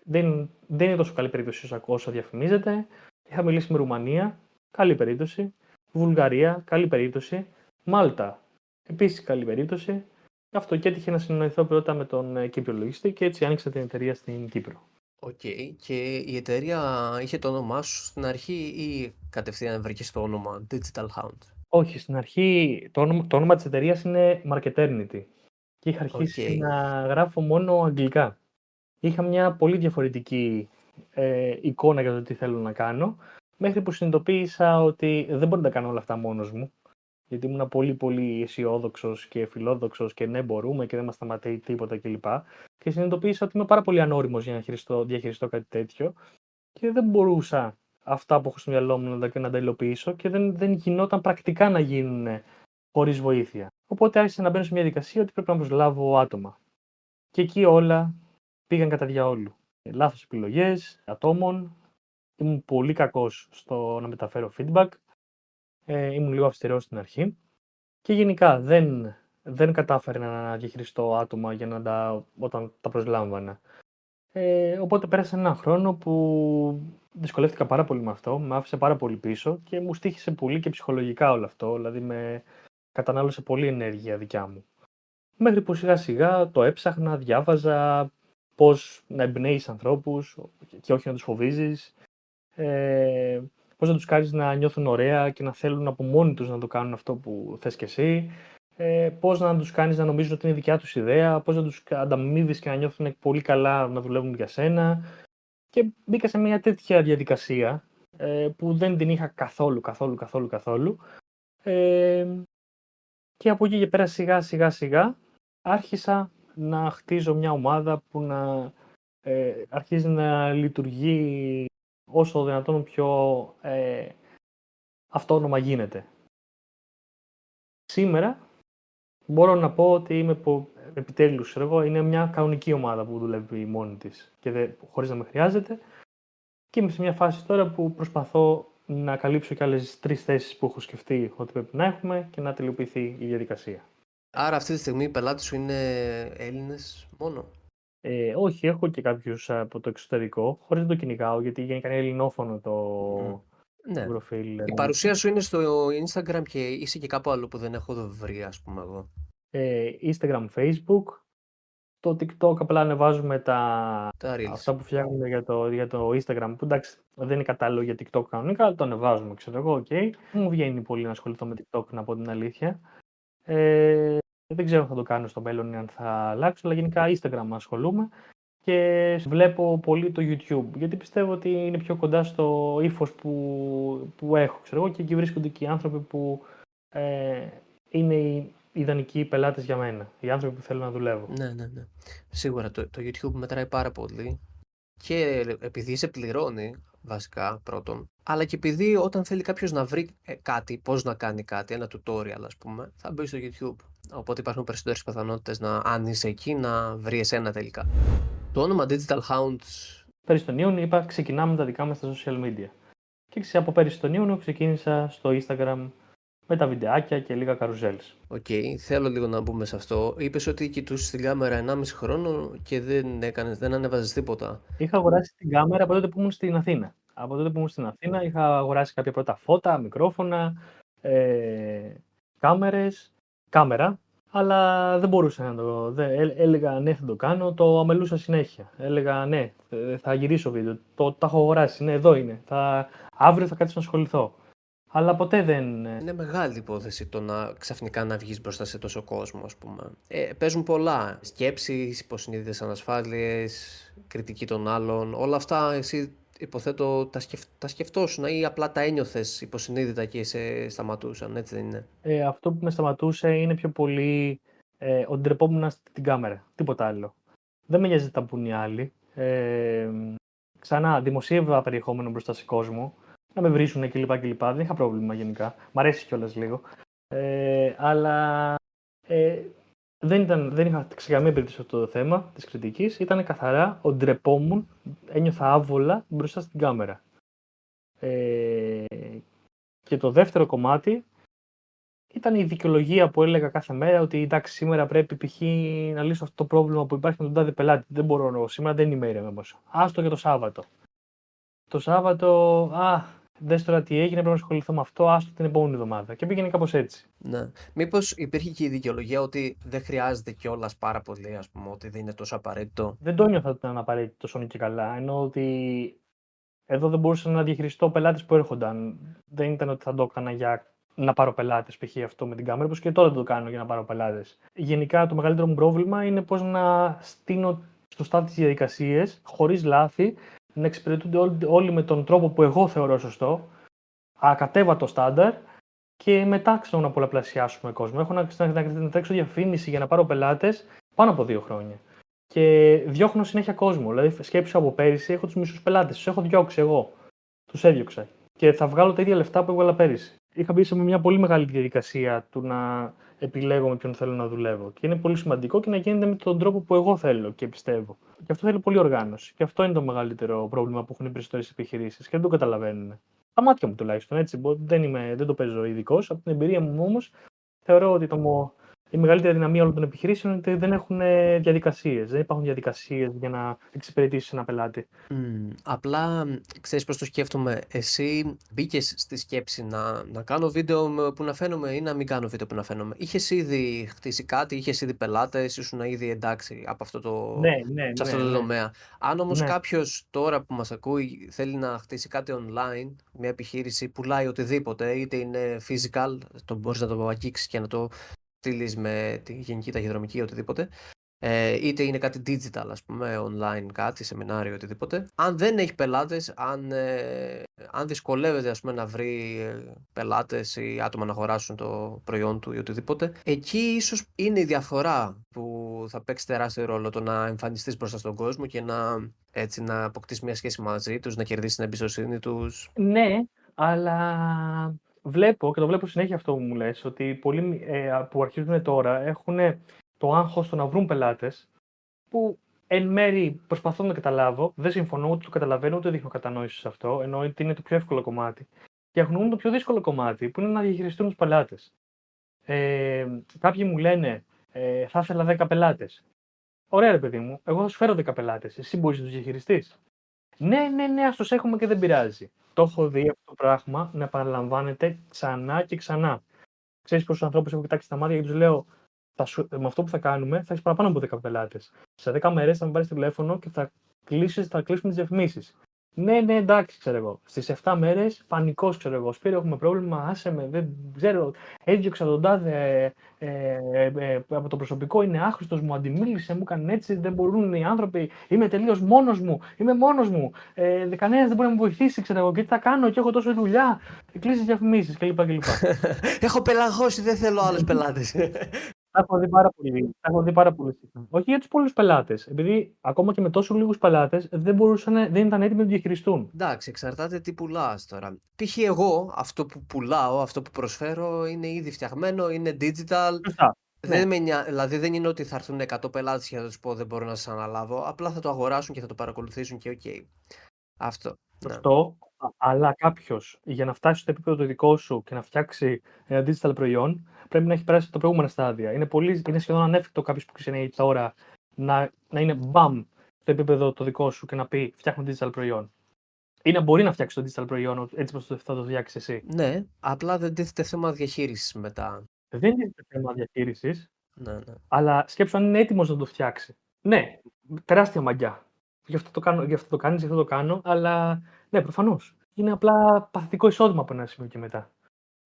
C: Δεν, δεν είναι τόσο καλή περίπτωση όσο διαφημίζεται. Είχα μιλήσει με Ρουμανία. Καλή περίπτωση. Βουλγαρία. Καλή περίπτωση. Μάλτα. Επίσης καλή περίπτωση. Αυτό και έτυχε να συνεννοηθώ πρώτα με τον ε, Κύπριο λογιστή και έτσι άνοιξα την εταιρεία στην Κύπρο.
B: Οκ. Και η εταιρεία είχε το όνομά σου στην αρχή ή κατευθείαν βρήκες το όνομα Digital Hound;
C: Όχι, στην αρχή το όνομα, το όνομα της εταιρείας είναι Marketernity και είχα αρχίσει να γράφω μόνο αγγλικά. Είχα μια πολύ διαφορετική ε, εικόνα για το τι θέλω να κάνω μέχρι που συνειδητοποίησα ότι δεν μπορώ να τα κάνω όλα αυτά μόνος μου γιατί ήμουν πολύ πολύ αισιόδοξος και φιλόδοξος και ναι, μπορούμε και δεν μας σταματάει τίποτα κλπ. Και συνειδητοποίησα ότι είμαι πάρα πολύ ανώριμος για να χειριστώ, διαχειριστώ κάτι τέτοιο και δεν μπορούσα αυτά που έχω στο μυαλό μου να τα, να τα υλοποιήσω και δεν, δεν γινόταν πρακτικά να γίνουν χωρίς βοήθεια. Οπότε άρχισα να μπαίνω σε μια διαδικασία ότι πρέπει να προσλάβω άτομα. Και εκεί όλα πήγαν κατά διαόλου. Λάθος επιλογές ατόμων. Ήμουν πολύ κακός στο να μεταφέρω feedback ε, ήμουν λίγο αυστηρός στην αρχή και γενικά δεν, δεν κατάφερε να διαχειριστώ άτομα για να τα, όταν τα προσλάμβανα. Ε, οπότε πέρασε ένα χρόνο που δυσκολεύτηκα πάρα πολύ με αυτό, με άφησε πάρα πολύ πίσω και μου στήχησε πολύ και ψυχολογικά όλο αυτό, δηλαδή με κατανάλωσε πολύ ενέργεια δικιά μου. Μέχρι που σιγά σιγά το έψαχνα, διάβαζα πώς να εμπνέεις ανθρώπους και όχι να τους φοβίζεις, ε, πώς να τους κάνεις να νιώθουν ωραία και να θέλουν από μόνοι τους να το κάνουν αυτό που θες και εσύ, ε, πώς να τους κάνεις να νομίζουν ότι είναι δικιά τους ιδέα, πώς να τους ανταμείβεις και να νιώθουν πολύ καλά να δουλεύουν για σένα. Και μπήκα σε μια τέτοια διαδικασία ε, που δεν την είχα καθόλου, καθόλου, καθόλου, καθόλου. Ε, και από εκεί και πέρα σιγά σιγά σιγά άρχισα να χτίζω μια ομάδα που να ε, αρχίζει να λειτουργεί όσο δυνατόν πιο ε, αυτόνομα γίνεται. Σήμερα μπορώ να πω ότι είμαι πο- επιτέλους, εγώ, είναι μια κανονική ομάδα που δουλεύει μόνη της και δεν, χωρίς να με χρειάζεται. Και είμαι σε μια φάση τώρα που προσπαθώ να καλύψω και άλλες τρεις θέσεις που έχω σκεφτεί ότι πρέπει να έχουμε και να τελειοποιηθεί η διαδικασία.
B: Άρα αυτή τη στιγμή οι πελάτες σου είναι Έλληνες μόνο.
C: Ε, όχι, έχω και κάποιους από το εξωτερικό, χωρίς να το κυνηγάω, γιατί γενικά είναι ελληνόφωνο το,
B: Ναι.
C: το προφίλ.
B: Η παρουσία σου είναι στο Instagram και είσαι και κάπου αλλού που δεν έχω βρει, ας πούμε εγώ.
C: Ε, Instagram, Facebook, το TikTok απλά ανεβάζουμε τα,
B: Τα Reels.
C: αυτά που φτιάχνουμε για το, για το Instagram, που εντάξει δεν είναι κατάλληλο για TikTok κανονικά, αλλά το ανεβάζουμε, ξέρω εγώ, οκ. Δεν μου βγαίνει πολύ να ασχοληθώ με TikTok, να πω την αλήθεια. Ε, δεν ξέρω αν θα το κάνω στο μέλλον ή αν θα αλλάξω, αλλά γενικά Instagram ασχολούμαι και βλέπω πολύ το YouTube, γιατί πιστεύω ότι είναι πιο κοντά στο ύφος που, που έχω, ξέρω εγώ, και εκεί βρίσκονται και οι άνθρωποι που ε, είναι οι ιδανικοί πελάτες για μένα, οι άνθρωποι που θέλω να δουλεύω.
B: Ναι, ναι, ναι. Σίγουρα το, το YouTube μετράει πάρα πολύ. Και επειδή σε πληρώνει, βασικά, πρώτον, αλλά και επειδή όταν θέλει κάποιος να βρει ε, κάτι, πώς να κάνει κάτι, ένα tutorial ας πούμε, θα μπει στο YouTube. Οπότε υπάρχουν περισσότερες πιθανότητες να, αν είσαι εκεί, να βρει εσένα τελικά. Το όνομα Digital Hounds,
C: Πέρυσι τον Ιούνιο είπα ξεκινάμε τα δικά μας στα social media. Και ξε- από πέρυσι τον Ιούνιο ξεκίνησα στο Instagram με τα βιντεάκια και λίγα carousels.
B: OK, θέλω λίγο να μπούμε σε αυτό. Είπες ότι κοιτούσες την κάμερα 1,5 χρόνο και δεν έκανες, δεν ανέβαζες τίποτα.
C: Είχα αγοράσει την κάμερα από τότε που ήμουν στην Αθήνα. Από τότε που ήμουν στην Αθήνα είχα αγοράσει κάποια πρώτα φώτα, μικρόφωνα, ε, κάμερες, κάμερα, αλλά δεν μπορούσα να το... Δεν, έ- έλεγα ναι θα το κάνω, το αμελούσα συνέχεια. Έλεγα ναι, ε, θα γυρίσω βίντεο, το, τα έχω αγοράσει, ναι εδώ είναι, θα, αύριο θα κάτσω να ασχοληθώ. Αλλά ποτέ δεν... ε,
B: Είναι μεγάλη υπόθεση το να ξαφνικά να βγεις μπροστά σε τόσο κόσμο, ας πούμε. Ε, παίζουν πολλά. Σκέψεις, υποσυνείδητες ανασφάλειες, κριτική των άλλων. Όλα αυτά εσύ υποθέτω τα, σκεφ... τα σκεφτόσουν ή απλά τα ένιωθες υποσυνείδητα και σε σταματούσαν, έτσι δεν είναι;
C: Ε, αυτό που με σταματούσε είναι πιο πολύ ε, ότι ντρεπόμουν στην κάμερα. Τίποτα άλλο. Δεν με νοιάζει τι θα πούν οι άλλοι. Ε, ξανά, δημοσίευα περιεχόμενο μπροστά σε κόσμο. Να με βρίσουν κλπ. κλπ. Δεν είχα πρόβλημα γενικά. Μ' αρέσει κιόλας λίγο. Ε, αλλά ε, δεν, ήταν, δεν είχα σε καμία περίπτωση αυτό το θέμα της κριτικής. Ήταν καθαρά ότι ντρεπόμουν, ένιωθα άβολα μπροστά στην κάμερα. Ε, και το δεύτερο κομμάτι ήταν η δικαιολογία που έλεγα κάθε μέρα ότι εντάξει, σήμερα πρέπει π.χ. να λύσω αυτό το πρόβλημα που υπάρχει με τον τάδε πελάτη. Δεν μπορώ εγώ, σήμερα δεν είμαι ήρεμος. Άστο για το Σάββατο. Το Σάββατο, α, δες τώρα τι έγινε, πρέπει να ασχοληθώ με αυτό, άστο την επόμενη εβδομάδα. Και πήγαινε κάπως έτσι.
B: Ναι. Μήπως υπήρχε και η δικαιολογία ότι δεν χρειάζεται κιόλας πάρα πολύ, ας πούμε, ότι δεν είναι τόσο απαραίτητο;
C: Δεν το νιώθα ότι ήταν απαραίτητο τόσο και καλά, ενώ ότι εδώ δεν μπορούσα να διαχειριστώ πελάτες που έρχονταν. Δεν ήταν ότι θα το έκανα για να πάρω πελάτες, π.χ. αυτό με την κάμερα, όπως και τώρα δεν το κάνω για να πάρω πελάτες. Γενικά το μεγαλύτερο μου πρόβλημα είναι πώς να στείλω σωστά τι διαδικασίε, χωρίς λάθη, να εξυπηρετούνται όλοι, όλοι με τον τρόπο που εγώ θεωρώ σωστό, ακατέβατο στάνταρ και μετά ξέρω να πολλαπλασιάσουμε κόσμο. Έχω να, να, να, να τρέξω διαφήμιση για να πάρω πελάτες πάνω από δύο χρόνια. Και διώχνω συνέχεια κόσμο. Δηλαδή, σκέψου από πέρυσι, έχω τους μισούς πελάτες. Τους έχω διώξει εγώ. Τους έδιωξα. Και θα βγάλω τα ίδια λεφτά που έβγαλα πέρυσι. Είχα μπει σε μια πολύ μεγάλη διαδικασία του να επιλέγω με ποιον θέλω να δουλεύω. Και είναι πολύ σημαντικό και να γίνεται με τον τρόπο που εγώ θέλω και πιστεύω. Και αυτό θέλει πολύ οργάνωση. Και αυτό είναι το μεγαλύτερο πρόβλημα που έχουν οι περισσότερες επιχειρήσεις και δεν το καταλαβαίνουν. Τα μάτια μου τουλάχιστον έτσι. Δεν, είμαι, δεν το παίζω ειδικός. Από την εμπειρία μου όμως θεωρώ ότι το, η μεγαλύτερη δυναμία όλων των επιχειρήσεων είναι ότι δεν έχουν διαδικασίες. Δεν υπάρχουν διαδικασίες για να εξυπηρετήσει ένα πελάτη.
B: Mm, απλά ξέρεις πώς το σκέφτομαι. Εσύ μπήκες στη σκέψη να, να κάνω βίντεο που να φαίνομαι ή να μην κάνω βίντεο που να φαίνομαι. Είχες ήδη χτίσει κάτι, είχες ήδη πελάτες, ήσουν ήδη εντάξει από αυτό το,
C: ναι, ναι,
B: σε αυτό
C: ναι,
B: το
C: ναι.
B: τομέα. Αν όμως
C: Ναι.
B: κάποιος τώρα που μας ακούει θέλει να χτίσει κάτι online, μια επιχείρηση, πουλάει οτιδήποτε, είτε είναι physical, το μπορείς να το αγγίξεις και να το στείλεις με τη γενική ταχυδρομική οτιδήποτε. Ε, είτε είναι κάτι digital, ας πούμε, online κάτι, σεμινάριο, οτιδήποτε. Αν δεν έχει πελάτες, αν, ε, αν δυσκολεύεται ας πούμε, να βρει ε, πελάτες ή άτομα να αγοράσουν το προϊόν του ή οτιδήποτε, εκεί ίσως είναι η διαφορά που θα παίξει τεράστιο ρόλο το να εμφανιστείς μπροστά στον κόσμο και να, έτσι, να αποκτήσεις μια σχέση μαζί τους, να κερδίσεις την εμπιστοσύνη τους.
C: Ναι, αλλά βλέπω και το βλέπω συνέχεια αυτό που μου λες, ότι πολλοί ε, που αρχίζουν τώρα έχουν το άγχος το να βρουν πελάτες που εν μέρη προσπαθώ να καταλάβω, δεν συμφωνώ ούτε το καταλαβαίνω ούτε δείχνω κατανόηση σε αυτό, ενώ ότι είναι το πιο εύκολο κομμάτι. Και έχουν το πιο δύσκολο κομμάτι που είναι να διαχειριστούν τους πελάτες. Ε, κάποιοι μου λένε, ε, θα ήθελα 10 πελάτες. Ωραία, ρε παιδί μου, εγώ θα σου φέρω 10 πελάτες. Εσύ μπορείς να τους διαχειριστείς. Ναι, ναι, ναι, ας τους έχουμε και δεν πειράζει. Το έχω δει αυτό το πράγμα να επαναλαμβάνεται ξανά και ξανά. Ξέρεις πόσους ανθρώπους έχω κοιτάξει στα μάτια και τους λέω, θα σου, με αυτό που θα κάνουμε θα έχεις παραπάνω από 10 πελάτες. Σε 10 μέρες θα με πάρεις τηλέφωνο και θα, κλείσεις, θα κλείσουμε τις διαφημίσεις. Ναι, ναι, εντάξει, ξέρω εγώ. Στις 7 μέρες, πανικός, ξέρω εγώ. Σπύρο, έχουμε πρόβλημα. Άσε με, δεν ξέρω. Έδιωξα τον τάδε ε, ε, ε, από το προσωπικό, είναι άχρηστος, μου αντιμίλησε, μου έκανε έτσι. Δεν μπορούν οι άνθρωποι. Είμαι τελείως μόνος μου. Είμαι μόνος μου. Ε, Κανένας δεν μπορεί να με βοηθήσει, ξέρω εγώ. Και τι θα κάνω, και έχω τόσο δουλειά. Κλείσει διαφημίσεις κλπ.
B: έχω πελαγώσει, δεν θέλω άλλους πελάτες.
C: Τα έχω δει πάρα πολύ. Τα έχω δει πάρα πολύ Όχι για τους πολλούς πελάτες. Επειδή ακόμα και με τόσο λίγους πελάτες δεν, δεν ήταν έτοιμοι να διαχειριστούν.
B: Εντάξει, εξαρτάται τι πουλάς τώρα. Π.χ. εγώ αυτό που πουλάω, αυτό που προσφέρω είναι ήδη φτιαγμένο, είναι digital. Δεν ναι. με, δηλαδή δεν είναι ότι θα έρθουν 100 πελάτες και θα τους πω δεν μπορώ να σας αναλάβω. Απλά θα το αγοράσουν και θα το παρακολουθήσουν και OK. Okay. Αυτό.
C: Αυτό, ναι. Αλλά κάποιος για να φτάσει στο επίπεδο το δικό σου και να φτιάξει ένα digital προϊόν, πρέπει να έχει περάσει τα προηγούμενα στάδια. Είναι, πολύ, είναι σχεδόν ανέφικτο κάποιος που ξεκινάει τώρα να, να είναι μπαμ στο επίπεδο το δικό σου και να πει φτιάχνω digital προϊόν. Ή να μπορεί να φτιάξει το digital προϊόν έτσι όπως θα το φτιάξεις εσύ.
B: Ναι, απλά δεν τίθεται θέμα διαχείρισης μετά.
C: Δεν είναι θέμα διαχείρισης.
B: Ναι, ναι.
C: Αλλά σκέψου αν είναι έτοιμος να το φτιάξει. Ναι, τεράστια μαγιά. Γι' αυτό το, κάνω, γι αυτό το κάνεις, γι' αυτό το κάνω, αλλά ναι, προφανώς. Είναι απλά παθητικό εισόδημα από ένα σημείο και μετά.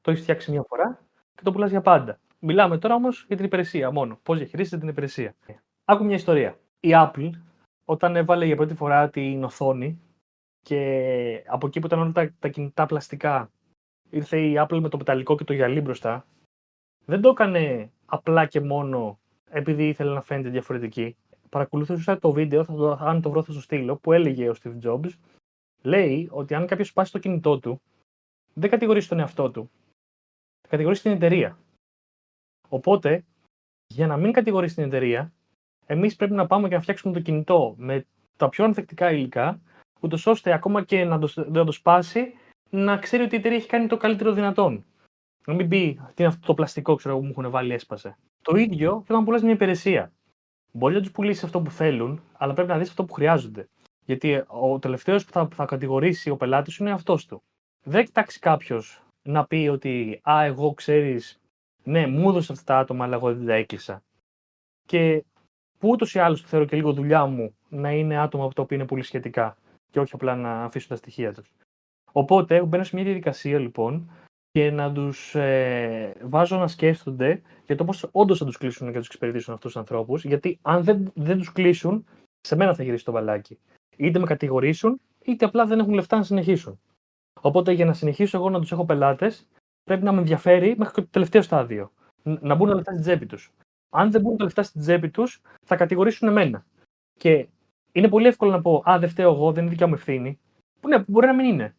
C: Το έχεις φτιάξει μια φορά και το πουλάς για πάντα. Μιλάμε τώρα όμως για την υπηρεσία μόνο. Πώς διαχειρίζεται την υπηρεσία. Άκου μια ιστορία. Η Apple, όταν έβαλε για πρώτη φορά την οθόνη και από εκεί που ήταν όλα τα, τα κινητά πλαστικά, ήρθε η Apple με το πεταλικό και το γυαλί μπροστά, δεν το έκανε απλά και μόνο επειδή ήθελε να φαίνεται διαφορετική παρακολουθούσα το βίντεο, θα το, αν το βρω θα το στείλω, που έλεγε ο Steve Jobs, λέει ότι αν κάποιος σπάσει το κινητό του, δεν κατηγορήσει τον εαυτό του. Θα κατηγορήσει την εταιρεία. Οπότε, για να μην κατηγορήσει την εταιρεία, εμείς πρέπει να πάμε και να φτιάξουμε το κινητό με τα πιο ανθεκτικά υλικά, ούτως ώστε ακόμα και να το, να το σπάσει, να ξέρει ότι η εταιρεία έχει κάνει το καλύτερο δυνατόν. Να μην πει τι είναι αυτό το πλαστικό ξέρω, που μου έχουν βάλει, έσπασε. Το ίδιο και όταν πουλάς μια υπηρεσία. Μπορεί να τους πουλήσεις αυτό που θέλουν, αλλά πρέπει να δεις αυτό που χρειάζονται. Γιατί ο τελευταίος που θα, θα κατηγορήσει ο πελάτης είναι αυτός του. Δεν κοιτάξει κάποιος να πει ότι Α, εγώ ξέρεις, ναι, μου έδωσε αυτά τα άτομα, αλλά εγώ δεν τα έκλεισα. Και που ούτως ή άλλως θεωρώ και λίγο δουλειά μου να είναι άτομα από τα οποία είναι πολύ σχετικά και όχι απλά να αφήσουν τα στοιχεία τους. Οπότε μπαίνω σε μια διαδικασία λοιπόν και να τους ε, βάζω να σκέφτονται για το πώς όντως θα τους κλείσουν και τους εξυπηρετήσουν αυτούς τους ανθρώπους. Γιατί αν δεν, δεν τους κλείσουν, σε μένα θα γυρίσει το βαλάκι. Είτε με κατηγορήσουν, είτε απλά δεν έχουν λεφτά να συνεχίσουν. Οπότε για να συνεχίσω εγώ να τους έχω πελάτες, πρέπει να με ενδιαφέρει μέχρι και το τελευταίο στάδιο. Να μπουν τα λεφτά στην τσέπη τους. Αν δεν μπουν τα λεφτά στην τσέπη τους, θα κατηγορήσουν εμένα. Και είναι πολύ εύκολο να πω: Α, δεν φταίω εγώ, δεν είναι δικιά μου ευθύνη. Που ναι, μπορεί να μην είναι.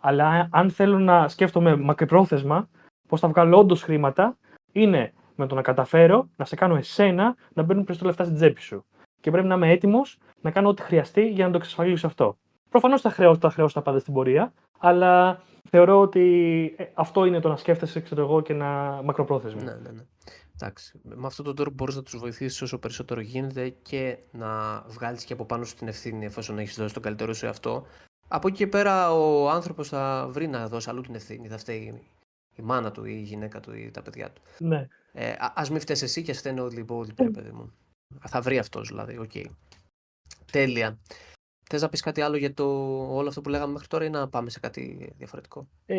C: Αλλά αν θέλω να σκέφτομαι μακρυπρόθεσμα, πώς θα βγάλω όντως χρήματα, είναι με το να καταφέρω να σε κάνω εσένα να μπαίνουν περισσότερα λεφτά στην τσέπη σου. Και πρέπει να είμαι έτοιμος να κάνω ό,τι χρειαστεί για να το εξασφαλίσω αυτό. Προφανώς θα χρεώσω τα χρεώσω τα πάντα στην πορεία, αλλά θεωρώ ότι ε, αυτό είναι το να σκέφτεσαι, ξέρω εγώ, και να μακροπρόθεσμα.
B: Ναι, ναι, ναι. Εντάξει. Με αυτόν τον τρόπο μπορείς να τους βοηθήσεις όσο περισσότερο γίνεται και να βγάλεις και από πάνω σου την ευθύνη εφόσον έχεις δώσει τον καλύτερο σου εαυτό από εκεί και πέρα ο άνθρωπος θα βρει να δώσει αλλού την ευθύνη. Θα φταίει η μάνα του ή η γυναίκα του ή τα παιδιά του.
C: Ναι.
B: Ε, Α μην φταίεις εσύ και φταίνε όλοι οι υπόλοιποι, ε. παιδί μου. Θα βρει αυτός δηλαδή. OK. Okay. Τέλεια. Θες να πεις κάτι άλλο για το όλο αυτό που λέγαμε μέχρι τώρα ή να πάμε σε κάτι διαφορετικό;
C: Ε,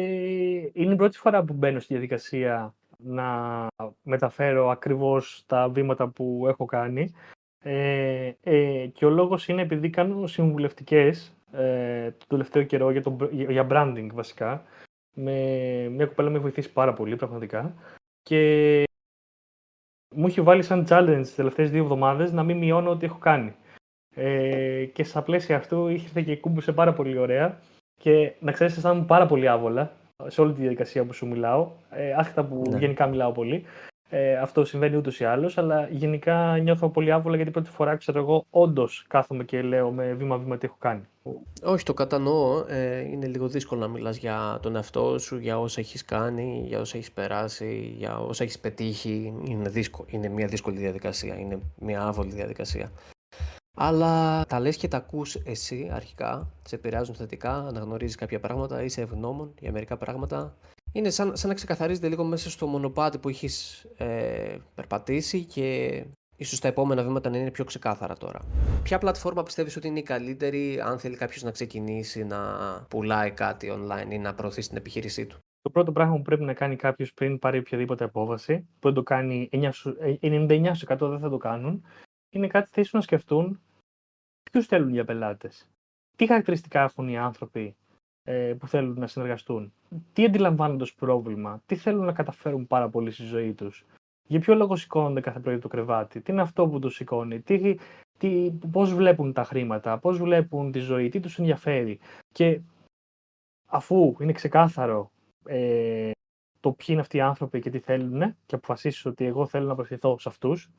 C: είναι η πρώτη φορά που μπαίνω στη διαδικασία να μεταφέρω ακριβώς τα βήματα που έχω κάνει. Ε, ε, και ο λόγος είναι επειδή κάνω συμβουλευτικές ε, το τελευταίο καιρό για, το, για branding βασικά. Με μια κοπέλα με βοηθήσει πάρα πολύ πραγματικά. Και μου έχει βάλει σαν challenge τις τελευταίες δύο εβδομάδες να μην μειώνω ό,τι έχω κάνει. Ε, και στα πλαίσια αυτού ήρθε και κούμπουσε πάρα πολύ ωραία. Και να ξέρεις, αισθάνομαι πάρα πολύ άβολα. σε όλη τη διαδικασία που σου μιλάω, ε, άσχετα που
B: Ναι.
C: γενικά μιλάω πολύ. Ε, αυτό συμβαίνει ούτως ή άλλως, αλλά γενικά νιώθω πολύ άβολα γιατί πρώτη φορά ξέρω εγώ όντως κάθομαι και λέω με βήμα-βήμα τι έχω κάνει.
B: Όχι, το κατανοώ. Ε, είναι λίγο δύσκολο να μιλάς για τον εαυτό σου, για όσα έχεις κάνει, για όσα έχεις περάσει, για όσα έχεις πετύχει. Είναι, δύσκολο, είναι μια δύσκολη διαδικασία, είναι μια άβολη διαδικασία. Αλλά τα λες και τα ακούς εσύ αρχικά, σε επηρεάζουν θετικά, αναγνωρίζεις κάποια πράγματα, είσαι ευγνώμων για μερικά πράγματα. Είναι σαν, σαν να ξεκαθαρίζεται λίγο μέσα στο μονοπάτι που έχεις ε, περπατήσει και ίσως τα επόμενα βήματα να είναι πιο ξεκάθαρα τώρα. Ποια πλατφόρμα πιστεύεις ότι είναι η καλύτερη αν θέλει κάποιος να ξεκινήσει να πουλάει κάτι online ή να προωθήσει την επιχείρησή του;
C: Το πρώτο πράγμα που πρέπει να κάνει κάποιος πριν πάρει οποιαδήποτε απόφαση, που δεν το κάνει 9 σου- ε, 99% δεν θα το κάνουν, είναι κάτι θέσει να σκεφτούν ποιους θέλουν για πελάτες; Τι χαρακτηριστικά έχουν οι άνθρωποι ε, που θέλουν να συνεργαστούν; Τι αντιλαμβάνονται ως πρόβλημα; Τι θέλουν να καταφέρουν πάρα πολύ στη ζωή τους; Για ποιο λόγο σηκώνονται κάθε πρωί το κρεβάτι; Τι είναι αυτό που τους σηκώνει; Τι, τι, πώς βλέπουν τα χρήματα; Πώς βλέπουν τη ζωή; Τι τους ενδιαφέρει; Και αφού είναι ξεκάθαρο ε, το ποιοι είναι αυτοί οι άνθρωποι και τι θέλουν και αποφασίσεις ότι εγώ θέλω να απευθυνθώ σε αυτούς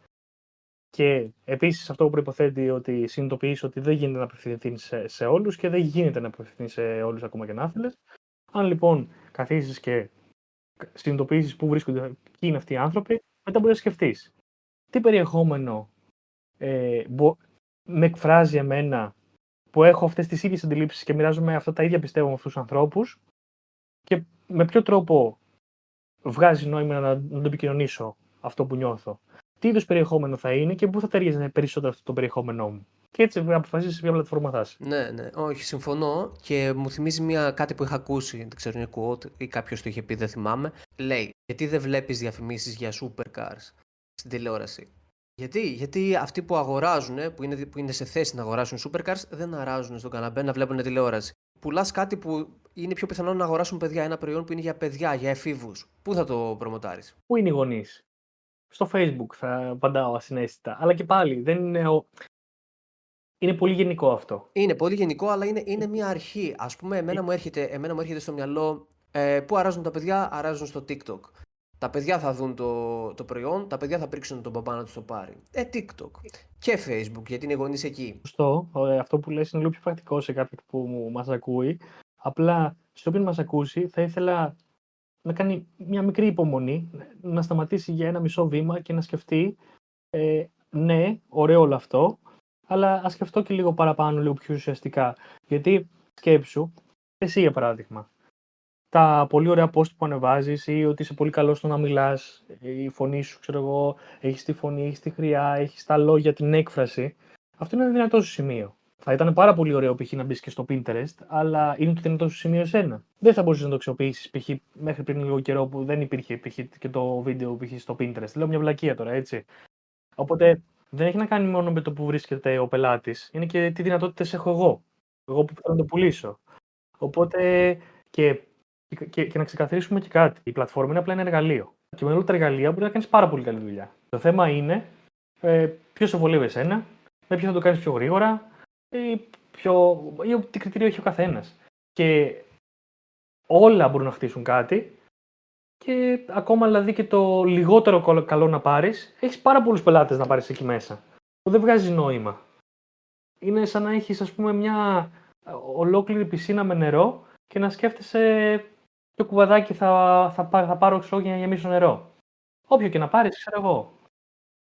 C: και επίσης αυτό που προϋποθέτει ότι συνειδητοποιείς ότι δεν γίνεται να απευθυνθείς σε, σε όλους και δεν γίνεται να απευθυνθείς σε όλους ακόμα και να θέλεις. Αν λοιπόν καθίσεις και συνειδητοποιήσεις πού βρίσκονται, ποιοι είναι αυτοί οι άνθρωποι, μετά μπορείς να σκεφτείς τι περιεχόμενο ε, μπο- με εκφράζει εμένα που έχω αυτές τις ίδιες αντιλήψεις και μοιράζομαι αυτά τα ίδια πιστεύω με αυτούς τους ανθρώπους και με ποιο τρόπο βγάζει νόημα να, να το επικοινωνήσω αυτό που νιώθω. Τι είδους περιεχόμενο θα είναι και πού θα ταιριάζει περισσότερο αυτό το περιεχόμενό μου. Και έτσι αποφασίσεις σε ποια πλατφόρμα θα είσαι.
B: Ναι, ναι, όχι, συμφωνώ και μου θυμίζει μια, κάτι που είχα ακούσει, δεν ξέρω είναι quote ή κάποιος το είχε πει, δεν θυμάμαι. Λέει, γιατί δεν βλέπεις διαφημίσεις για supercars στην τηλεόραση; Γιατί, γιατί αυτοί που αγοράζουν, που είναι, που είναι σε θέση να αγοράσουν supercars, δεν αράζουν στον καναπέ να βλέπουν τηλεόραση. Πουλάς κάτι που είναι πιο πιθανό να αγοράσουν παιδιά, ένα προϊόν που είναι για παιδιά, για εφήβους. Πού θα το προμοτάρεις;
C: Πού είναι οι γονείς, Στο Facebook θα απαντάω ασυναίσθητα. Αλλά και πάλι δεν είναι. Ο... Είναι πολύ γενικό αυτό.
B: Είναι πολύ γενικό, αλλά είναι, είναι μια αρχή. Α πούμε, εμένα μου, έρχεται, εμένα μου έρχεται στο μυαλό ε, πού αράζουν τα παιδιά, αράζουν στο TikTok. Τα παιδιά θα δουν το, το προϊόν, τα παιδιά θα πρίξουν τον παπά να τους το πάρει. Ε, TikTok. Και Facebook, γιατί είναι γονείς εκεί.
C: Σωστό. Ε, Αυτό που λες είναι λίγο πιο πρακτικό σε κάποιον που μας ακούει. Απλά, σε όποιον μας ακούσει, θα ήθελα να κάνει μια μικρή υπομονή, να σταματήσει για ένα μισό βήμα και να σκεφτεί ε, ναι, ωραίο όλο αυτό, αλλά ας σκεφτώ και λίγο παραπάνω, λίγο πιο ουσιαστικά. Γιατί σκέψου, εσύ για παράδειγμα, τα πολύ ωραία post που ανεβάζεις ή ότι είσαι πολύ καλός στο να μιλάς, η φωνή σου, ξέρω εγώ, έχεις τη φωνή, έχεις τη χρειά, έχεις τα λόγια, την έκφραση, αυτό είναι ένα δυνατό σου σημείο. Θα ήταν πάρα πολύ ωραίο π.χ. να μπεις και στο Pinterest, αλλά είναι το δυνατό σου σημείο εσένα. Δεν θα μπορούσες να το αξιοποιήσεις π.χ. μέχρι πριν λίγο καιρό που δεν υπήρχε π.χ. και το βίντεο π.χ. στο Pinterest. Λέω μια βλακεία τώρα, έτσι. Οπότε δεν έχει να κάνει μόνο με το που βρίσκεται ο πελάτης, είναι και τι δυνατότητες έχω εγώ. Εγώ που θέλω να το πουλήσω. Οπότε και, και, και να ξεκαθαρίσουμε και κάτι. Η πλατφόρμα είναι απλά ένα εργαλείο. Και με όλα τα εργαλεία μπορεί να κάνεις πάρα πολύ καλή δουλειά. Το θέμα είναι ε, ποιος σε βολεύει εσένα, με ποιο θα το κάνεις πιο γρήγορα ή, πιο, ή τι κριτήριο έχει ο καθένας. Και όλα μπορούν να χτίσουν κάτι και ακόμα δηλαδή και το λιγότερο κολο- καλό να πάρεις, έχεις πάρα πολλούς πελάτες να πάρεις εκεί μέσα. Που δεν βγάζει νόημα. Είναι σαν να έχεις, ας πούμε, μια ολόκληρη πισίνα με νερό και να σκέφτεσαι ποιο κουβαδάκι θα, θα, πά- θα πάρω ξέρω, για να γεμίσω νερό. Όποιο και να πάρεις, ξέρω εγώ.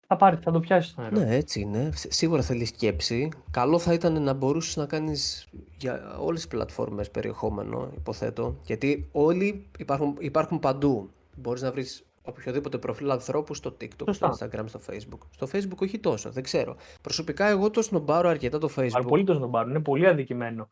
C: Θα πάρει, θα το πιάσει το νερό.
B: Ναι, έτσι είναι. Σ- Σίγουρα θέλει σκέψη. Καλό θα ήταν να μπορούσες να κάνεις για όλες τις πλατφόρμες περιεχόμενο, υποθέτω. Γιατί όλοι υπάρχουν, υπάρχουν παντού. Μπορείς να βρεις οποιοδήποτε προφίλ ανθρώπου στο TikTok,
C: Σωστά.
B: στο Instagram, στο Facebook. Στο Facebook όχι τόσο, δεν ξέρω. Προσωπικά εγώ το σνομπάρω αρκετά το Facebook.
C: Αλλά πολύ το να πάρουν, είναι πολύ αδικημένο.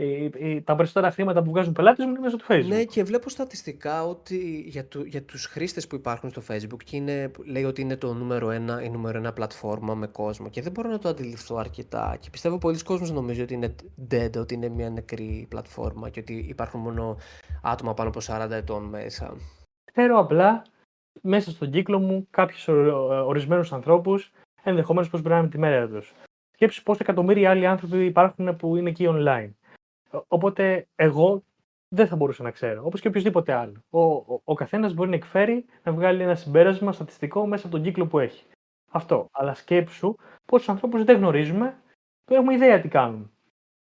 C: Ε, ε, τα περισσότερα χρήματα που βγάζουν πελάτες μου είναι μέσα του Facebook.
B: Ναι, και βλέπω στατιστικά ότι για, του, για τους χρήστες που υπάρχουν στο Facebook και είναι, που λέει ότι είναι το νούμερο ένα, η νούμερο ένα πλατφόρμα με κόσμο και δεν μπορώ να το αντιληφθώ αρκετά και πιστεύω πολλοί κόσμος νομίζει ότι είναι dead, ότι είναι μια νεκρή πλατφόρμα και ότι υπάρχουν μόνο άτομα πάνω από 40 ετών μέσα.
C: Ξέρω απλά μέσα στον κύκλο μου κάποιους ορισμένους ανθρώπους, ενδεχομένως πως περνάνε τη μέρα τους. Σκέψου πόσα εκατομμύρια άλλοι άνθρωποι υπάρχουν που είναι εκεί online. Ο- Οπότε εγώ δεν θα μπορούσα να ξέρω. Όπως και οποιοδήποτε άλλο. Ο, ο, ο καθένας μπορεί να εκφέρει, να βγάλει ένα συμπέρασμα στατιστικό μέσα από τον κύκλο που έχει. Αυτό. Αλλά σκέψου πόσου ανθρώπους δεν γνωρίζουμε, δεν έχουμε ιδέα τι κάνουν.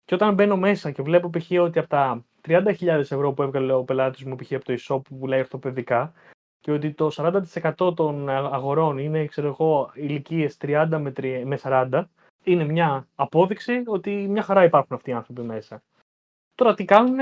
C: Και όταν μπαίνω μέσα και βλέπω π.χ. ότι από τα 30.000 ευρώ που έβγαλε ο πελάτης μου π.χ. από το e-shop που πουλάει ορθοπαιδικά και ότι το 40% των αγορών είναι, ξέρω εγώ, ηλικίες 30 με 40, είναι μια απόδειξη ότι μια χαρά υπάρχουν αυτοί οι άνθρωποι μέσα. Τώρα τι κάνουν,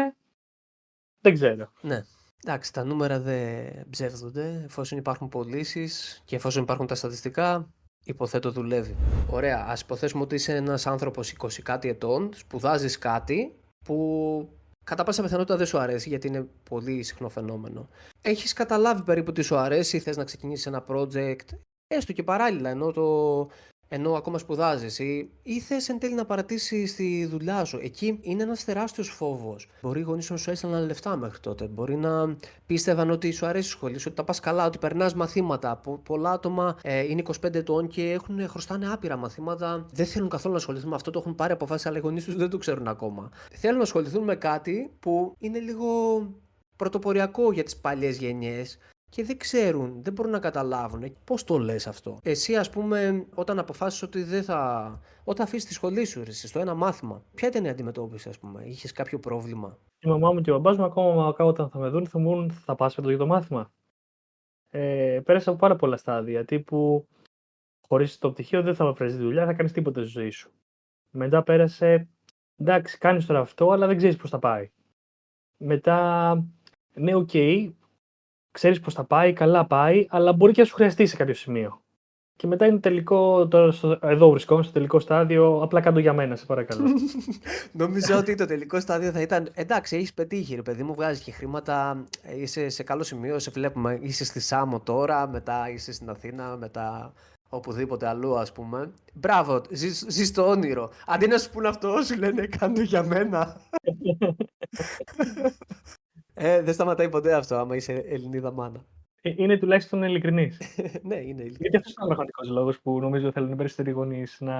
C: δεν ξέρω.
B: Ναι. Εντάξει, τα νούμερα δεν ψεύδονται. Εφόσον υπάρχουν πωλήσεις και εφόσον υπάρχουν τα στατιστικά, υποθέτω δουλεύει. Ωραία. Α υποθέσουμε ότι είσαι ένας άνθρωπος 20 κάτι ετών, σπουδάζεις κάτι που κατά πάσα πιθανότητα δεν σου αρέσει γιατί είναι πολύ συχνό φαινόμενο. Έχεις καταλάβει περίπου τι σου αρέσει, θες να ξεκινήσεις ένα project, έστω και παράλληλα ενώ το ενώ ακόμα σπουδάζεις ή, ή θες εν τέλει να παρατήσεις τη δουλειά σου. Εκεί είναι ένας τεράστιος φόβος. Μπορεί οι γονείς σου να σου έστειλαν λεφτά μέχρι τότε. Μπορεί να πίστευαν ότι σου αρέσει η σχολή σου, ότι τα πας καλά, ότι περνάς μαθήματα. Πο, πολλά άτομα ε, είναι 25 ετών και έχουν, χρωστάνε άπειρα μαθήματα. Δεν θέλουν καθόλου να ασχοληθούν με αυτό, το έχουν πάρει αποφάσεις, αλλά οι γονείς τους δεν το ξέρουν ακόμα. Θέλουν να ασχοληθούν με κάτι που είναι λίγο πρωτοποριακό για τις παλιές γενιές και δεν ξέρουν, δεν μπορούν να καταλάβουν. Πώς το λες αυτό; Εσύ, ας πούμε, όταν αποφάσισες ότι δεν θα. Όταν αφήσεις τη σχολή σου, ρε, στο ένα μάθημα, ποια ήταν η αντιμετώπιση, ας πούμε, είχες κάποιο πρόβλημα;
C: Η μαμά μου και ο μπαμπάς μου, ακόμα όταν θα με δουν, θα μου πούν θα πας για το μάθημα. Ε, πέρασα από πάρα πολλά στάδια. Τύπου χωρίς το πτυχίο δεν θα βρεις δουλειά, θα κάνεις τίποτα στη ζωή σου. Μετά πέρασε, εντάξει, κάνεις τώρα αυτό, αλλά δεν ξέρεις πώς θα πάει. Μετά, ναι, OK, okay, ξέρεις πώς θα πάει, καλά πάει, αλλά μπορεί και να σου χρειαστεί σε κάποιο σημείο. Και μετά είναι τελικό, τώρα στο, εδώ βρισκόμαστε στο τελικό στάδιο, απλά κάν' το για μένα, σε παρακαλώ.
B: Νομίζω ότι το τελικό στάδιο θα ήταν, εντάξει, έχεις πετύχει ρε παιδί μου, βγάζεις και χρήματα, είσαι σε καλό σημείο, σε βλέπουμε, είσαι στη Σάμο τώρα, μετά είσαι στην Αθήνα, μετά οπουδήποτε αλλού ας πούμε. Μπράβο, ζεις, ζεις το όνειρο. Αντί να σου πούνε αυτό, σου λένε κάνε για μένα. Ε, δεν σταματάει ποτέ αυτό, άμα είσαι Ελληνίδα μάνα.
C: Ε, είναι τουλάχιστον ειλικρινής.
B: ναι, είναι ειλικρινής.
C: Γιατί αυτός είναι ο πραγματικό λόγος που νομίζω θέλουν οι περισσότεροι γονείς να.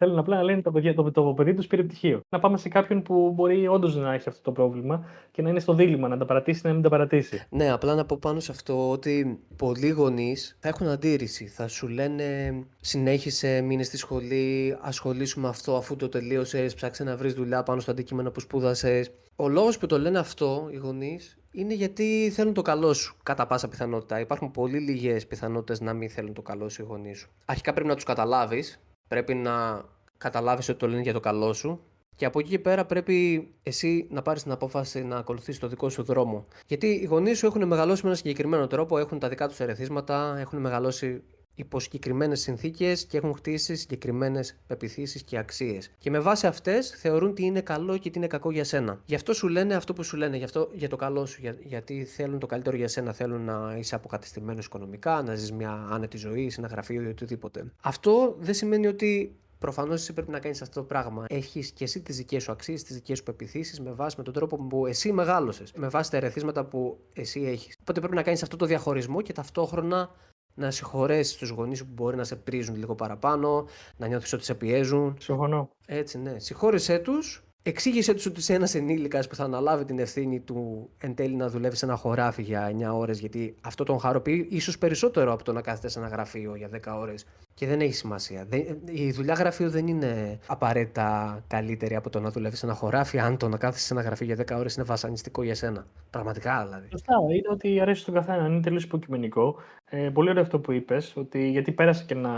C: Θέλουν απλά να λένε το, παιδί, το, το παιδί τους πήρε πτυχίο. Να πάμε σε κάποιον που μπορεί όντως να έχει αυτό το πρόβλημα και να είναι στο δίλημα, να τα παρατήσει ή να μην τα παρατήσει.
B: Ναι, απλά να πω πάνω σε αυτό ότι πολλοί γονείς θα έχουν αντίρρηση. Θα σου λένε συνέχισε, μείνε στη σχολή, ασχολήσου με αυτό αφού το τελείωσες, ψάξε να βρεις δουλειά πάνω στο αντικείμενο που σπούδασες. Ο λόγος που το λένε αυτό οι γονείς είναι γιατί θέλουν το καλό σου. Κατά πάσα πιθανότητα. Υπάρχουν πολύ λίγες πιθανότητες να μην θέλουν το καλό σου οι γονείς σου. Αρχικά πρέπει να τους καταλάβεις. Πρέπει να καταλάβεις ότι το λένε για το καλό σου. Και από εκεί και πέρα πρέπει εσύ να πάρεις την απόφαση να ακολουθήσεις το δικό σου δρόμο. Γιατί οι γονείς σου έχουν μεγαλώσει με ένα συγκεκριμένο τρόπο, έχουν τα δικά τους ερεθίσματα, έχουν μεγαλώσει υπό συγκεκριμένες συνθήκες και έχουν χτίσει συγκεκριμένες πεπιθήσεις και αξίες. Και με βάση αυτές θεωρούν τι είναι καλό και τι είναι κακό για σένα. Γι' αυτό σου λένε αυτό που σου λένε, γι αυτό, για το καλό σου. Για, γιατί θέλουν το καλύτερο για σένα. Θέλουν να είσαι αποκατεστημένος οικονομικά, να ζεις μια άνετη ζωή σε ένα γραφείο ή οτιδήποτε. Αυτό δεν σημαίνει ότι Προφανώς εσύ πρέπει να κάνεις αυτό το πράγμα. Έχεις και εσύ τις δικές σου αξίες, τις δικές σου πεπιθήσεις με βάση με τον τρόπο που εσύ μεγάλωσες, με βάση τα ερεθίσματα που εσύ έχεις. Οπότε πρέπει να κάνεις αυτό το διαχωρισμό και ταυτόχρονα να συγχωρέσει του γονείς που μπορεί να σε πρίζουν λίγο παραπάνω, να νιώθεις ότι σε πιέζουν.
C: Συμφωνώ.
B: Έτσι, ναι. Συγχώρεσέ τους, εξήγησε τους ότι είσαι ένας ενήλικας που θα αναλάβει την ευθύνη του εν τέλει να δουλεύει σε ένα χωράφι για 9 ώρες, γιατί αυτό τον χαροποιεί ίσως περισσότερο από το να κάθεται σε ένα γραφείο για 10 ώρες και δεν έχει σημασία. Η δουλειά γραφείου δεν είναι απαραίτητα καλύτερη από το να δουλεύεις σε ένα χωράφι, αν το να κάθεσαι σε ένα γραφείο για 10 ώρες είναι βασανιστικό για σένα. Πραγματικά δηλαδή.
C: Σωστά. Είναι ότι αρέσει στον καθένα. Είναι τελείως υποκειμενικό. Ε, πολύ ωραίο αυτό που είπες, ότι γιατί πέρασε και να,